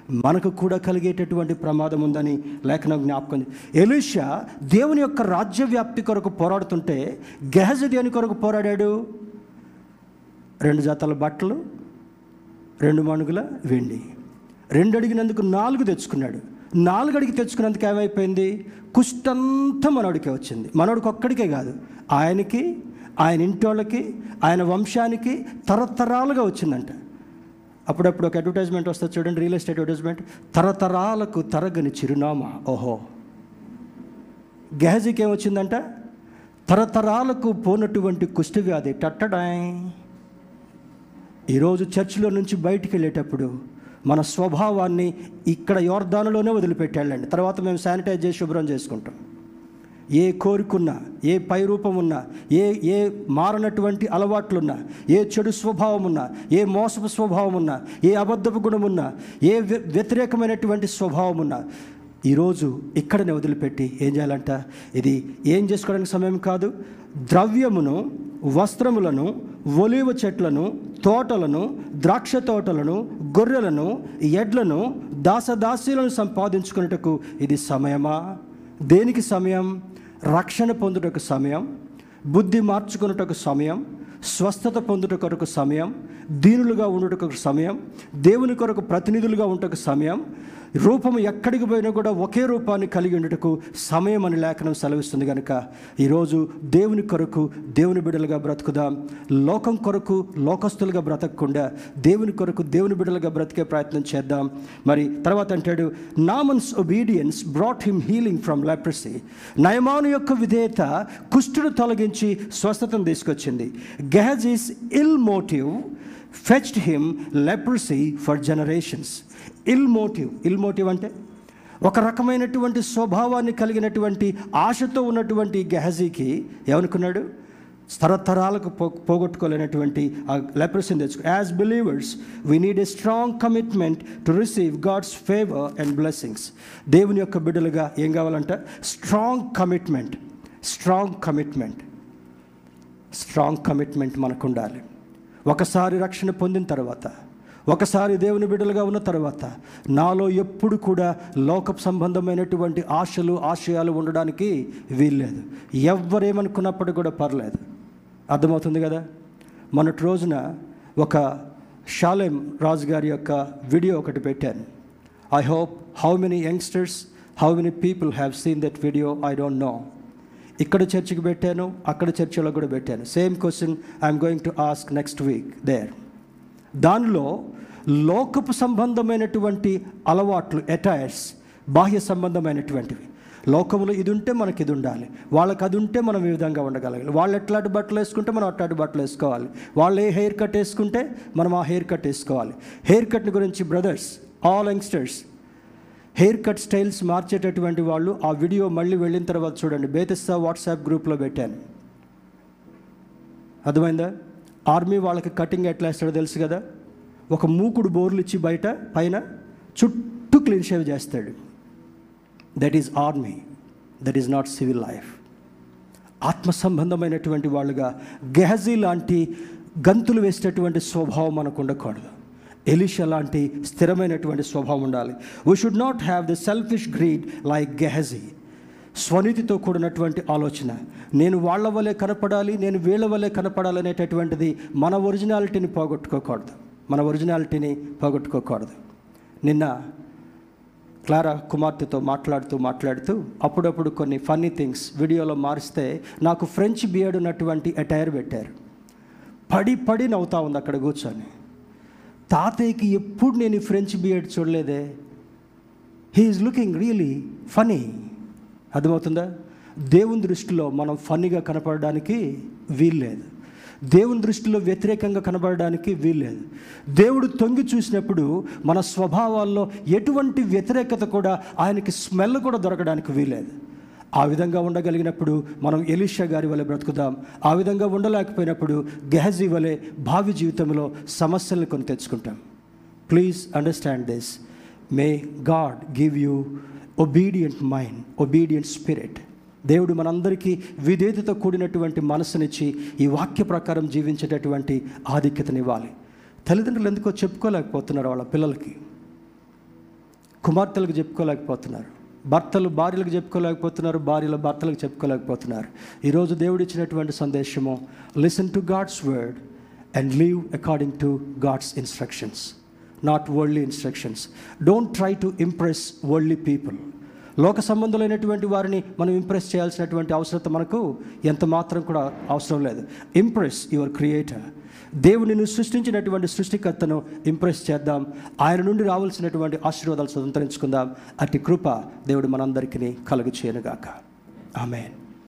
మనకు కూడా కలిగేటటువంటి ప్రమాదం ఉందని లేఖనం జ్ఞాపకం ఎలీషా దేవుని యొక్క రాజ్య వ్యాప్తి కొరకు పోరాడుతుంటే గెహజీ దేని కొరకు పోరాడాడు? రెండు జతల బట్టలు రెండు మణుగుల వెండి. రెండు అడిగినందుకు నాలుగు తెచ్చుకున్నాడు. నాలుగు అడిగి తెచ్చుకున్నందుకు ఏమైపోయింది? కుష్టంతా మనోడికే వచ్చింది. మనోడికి ఒక్కడికే కాదు. ఆయనకి ఆయన ఇంటోళ్ళకి ఆయన వంశానికి తరతరాలుగా వచ్చిందంట. అప్పుడప్పుడు ఒక అడ్వర్టైజ్మెంట్ వస్తుంది చూడండి రియల్ ఎస్టేట్ అడ్వర్టైజ్మెంట్. తరతరాలకు తరగని చిరునామా. ఓహో. గెహజీకి ఏమొచ్చిందంట? తరతరాలకు పోనటువంటి కుష్టివ్యాధి టట్టడాయ్. ఈరోజు చర్చిలో నుంచి బయటికి వెళ్ళేటప్పుడు మన స్వభావాన్ని ఇక్కడ యోర్దానులోనే వదిలిపెట్టాళ్ళండి తర్వాత మేము శానిటైజ్ చేసి శుభ్రం చేసుకుంటాం. ఏ కోరికున్నా ఏ పై రూపం ఉన్నా ఏ ఏ మారనటువంటి అలవాట్లున్నా ఏ చెడు స్వభావం ఉన్నా ఏ మోసపు స్వభావం ఉన్నా ఏ అబద్ధపు గుణం ఉన్నా ఏ వ్య- వ్యతిరేకమైనటువంటి స్వభావం ఉన్నా ఈరోజు ఇక్కడనే వదిలిపెట్టి ఏం చేయాలంట? ఇది ఏం చేసుకోవడానికి సమయం కాదు? ద్రవ్యమును వస్త్రములను ఒలివ చెట్లను తోటలను ద్రాక్ష తోటలను గొర్రెలను ఎడ్లను దాసదాసీలను సంపాదించుకున్నటకు ఇది సమయమా? దేనికి సమయం? రక్షణ పొందుటకు సమయం? బుద్ధి మార్చుకున్నటకు సమయం? స్వస్థత పొందుట కొరకు సమయం? దీనులుగా ఉండుటకు సమయం? దేవుని కొరకు ప్రతినిధులుగా ఉంటకు సమయం? రూపం ఎక్కడికి పోయినా కూడా ఒకే రూపాన్ని కలిగి ఉండటకు సమయం అని లేఖనం సెలవిస్తుంది కనుక ఈరోజు దేవుని కొరకు దేవుని బిడలుగా బ్రతుకుదాం. లోకం కొరకు లోకస్తులుగా బ్రతకకుండా దేవుని కొరకు దేవుని బిడలుగా బ్రతికే ప్రయత్నం చేద్దాం. మరి తర్వాత అంటాడు Naaman's obedience brought him healing from leprosy నయమాను యొక్క విధేయత కుష్టును తొలగించి స్వస్థతను తీసుకొచ్చింది. Gehazi's ill motive fetched him leprosy for generations ill motive ill motive అంటే ఒక రకమైనటువంటి స్వభావాన్ని కలిగినటువంటి ఆశతో ఉన్నటువంటి గెహజీకి ఏమనుకున్నాడు? తరతరాలకు పో పోగొట్టుకోలేనటువంటి ఆ లెప్రసీని తెచ్చుకో. As believers we need a strong commitment to receive God's favour and blessings దేవుని యొక్క బిడ్డలుగా ఏం కావాలంట? Strong commitment strong commitment strong commitment మనకు ఉండాలి ఒకసారి రక్షణ పొందిన తర్వాత ఒకసారి దేవుని బిడ్డలుగా ఉన్న తర్వాత నాలో ఎప్పుడు కూడా లోక సంబంధమైనటువంటి ఆశలు ఆశయాలు ఉండడానికి వీల్లేదు. ఎవరేమనుకున్నప్పుడు కూడా పర్లేదు. అర్థమవుతుంది కదా? మొన్నటి రోజున ఒక షాలేం రాజు గారి యొక్క వీడియో ఒకటి పెట్టాను. I hope how many youngsters how many people have seen that video I don't know ఇక్కడ చర్చికి పెట్టాను అక్కడ చర్చిలో కూడా పెట్టాను. Same question I'm going to ask next week there దానిలో లోకపు సంబంధమైనటువంటి అలవాట్లు ఎటైర్స్ బాహ్య సంబంధమైనటువంటివి. లోకములో ఇది ఉంటే మనకి ఇది ఉండాలి. వాళ్ళకి అది ఉంటే మనం ఈ విధంగా ఉండగలగాలి వాళ్ళు ఎట్లాంటి బట్టలు వేసుకుంటే మనం అట్లాంటి బట్టలు వేసుకోవాలి. వాళ్ళు ఏ హెయిర్ కట్ వేసుకుంటే మనం ఆ హెయిర్ కట్ వేసుకోవాలి. హెయిర్ కట్ని గురించి brothers all youngsters haircut styles మార్చేటటువంటి వాళ్ళు ఆ వీడియో మళ్ళీ వెళ్ళిన తర్వాత చూడండి. బేతిస్తా వాట్సాప్ గ్రూప్లో పెట్టాను. అర్థమైందా? ఆర్మీ వాళ్ళకి కటింగ్ ఎట్లా వేస్తాడో తెలుసు కదా? ఒక మూకుడు బోర్లు ఇచ్చి బయట పైన చుట్టూ క్లీన్ షేవ్ చేస్తాడు. That is army that is not civil life ఆత్మ సంబంధమైనటువంటి వాళ్ళుగా గెహజీ లాంటి గంతులు వేసేటటువంటి స్వభావం మనకు ఉండకూడదు. ఎలిష లాంటి స్థిరమైనటువంటి స్వభావం ఉండాలి. We should not have the selfish greed like Gehazi స్వనీతితో కూడినటువంటి ఆలోచన. నేను వాళ్ళ వల్లే కనపడాలి నేను వీళ్ళ వలె కనపడాలి అనేటటువంటిది మన ఒరిజినాలిటీని పోగొట్టుకోకూడదు. మన ఒరిజినాలిటీని పోగొట్టుకోకూడదు. నిన్న క్లారా కుమార్తెతో మాట్లాడుతూ మాట్లాడుతూ అప్పుడప్పుడు కొన్ని ఫన్నీ థింగ్స్ వీడియోలో మారిస్తే నాకు ఫ్రెంచ్ బియర్డ్ ఉన్నటువంటి అటైర్ పెట్టారు. పడి పడి నవ్వుతా ఉంది అక్కడ కూర్చొని. తాతయ్యకి ఎప్పుడు నేను ఫ్రెంచ్ బియర్డ్ చూడలేదే. హీఈస్ లుకింగ్ రియలీ ఫనీ అర్థమవుతుందా? దేవుని దృష్టిలో మనం ఫన్నీగా కనపడడానికి వీల్లేదు. దేవుని దృష్టిలో వ్యతిరేకంగా కనబడడానికి వీల్లేదు. దేవుడు తొంగి చూసినప్పుడు మన స్వభావాల్లో ఎటువంటి వ్యతిరేకత కూడా ఆయనకి స్మెల్ కూడా దొరకడానికి వీల్లేదు. ఆ విధంగా ఉండగలిగినప్పుడు మనం ఎలీషా గారి వలె బ్రతుకుదాం. ఆ విధంగా ఉండలేకపోయినప్పుడు గెహజీ వలె భావి జీవితంలో సమస్యలను కొని తెచ్చుకుంటాం. Please understand this may God give you obedient mind obedient spirit దేవుడు మనందరికీ విధేయతతో కూడినటువంటి మనసునిచ్చి ఈ వాక్య ప్రకారం జీవించేటటువంటి ఆధిక్యతనివ్వాలి. తల్లిదండ్రులు ఎందుకో చెప్పుకోలేకపోతున్నారు వాళ్ళ పిల్లలకి. కుమార్తెలకు చెప్పుకోలేకపోతున్నారు. భర్తలు భార్యలకు చెప్పుకోలేకపోతున్నారు భార్యలు భర్తలకు చెప్పుకోలేకపోతున్నారు. ఈరోజు దేవుడు ఇచ్చినటువంటి సందేశము listen to God's word and live according to God's instructions not worldly instructions don't try to impress worldly people లోక సంబంధులైనటువంటి వారిని మనం ఇంప్రెస్ చేయాల్సినటువంటి అవసరత మనకు ఎంత మాత్రం కూడా అవసరం లేదు. ఇంప్రెస్ యువర్ క్రియేటర్ దేవునిని సృష్టించినటువంటి సృష్టికర్తను ఇంప్రెస్ చేద్దాం. ఆయన నుండి రావాల్సినటువంటి ఆశీర్వాదాలు స్వతంత్రించుకుందాం. అట్టి కృప దేవుడు మనందరికీ కలుగు చేయనుగాక ఆమెన్.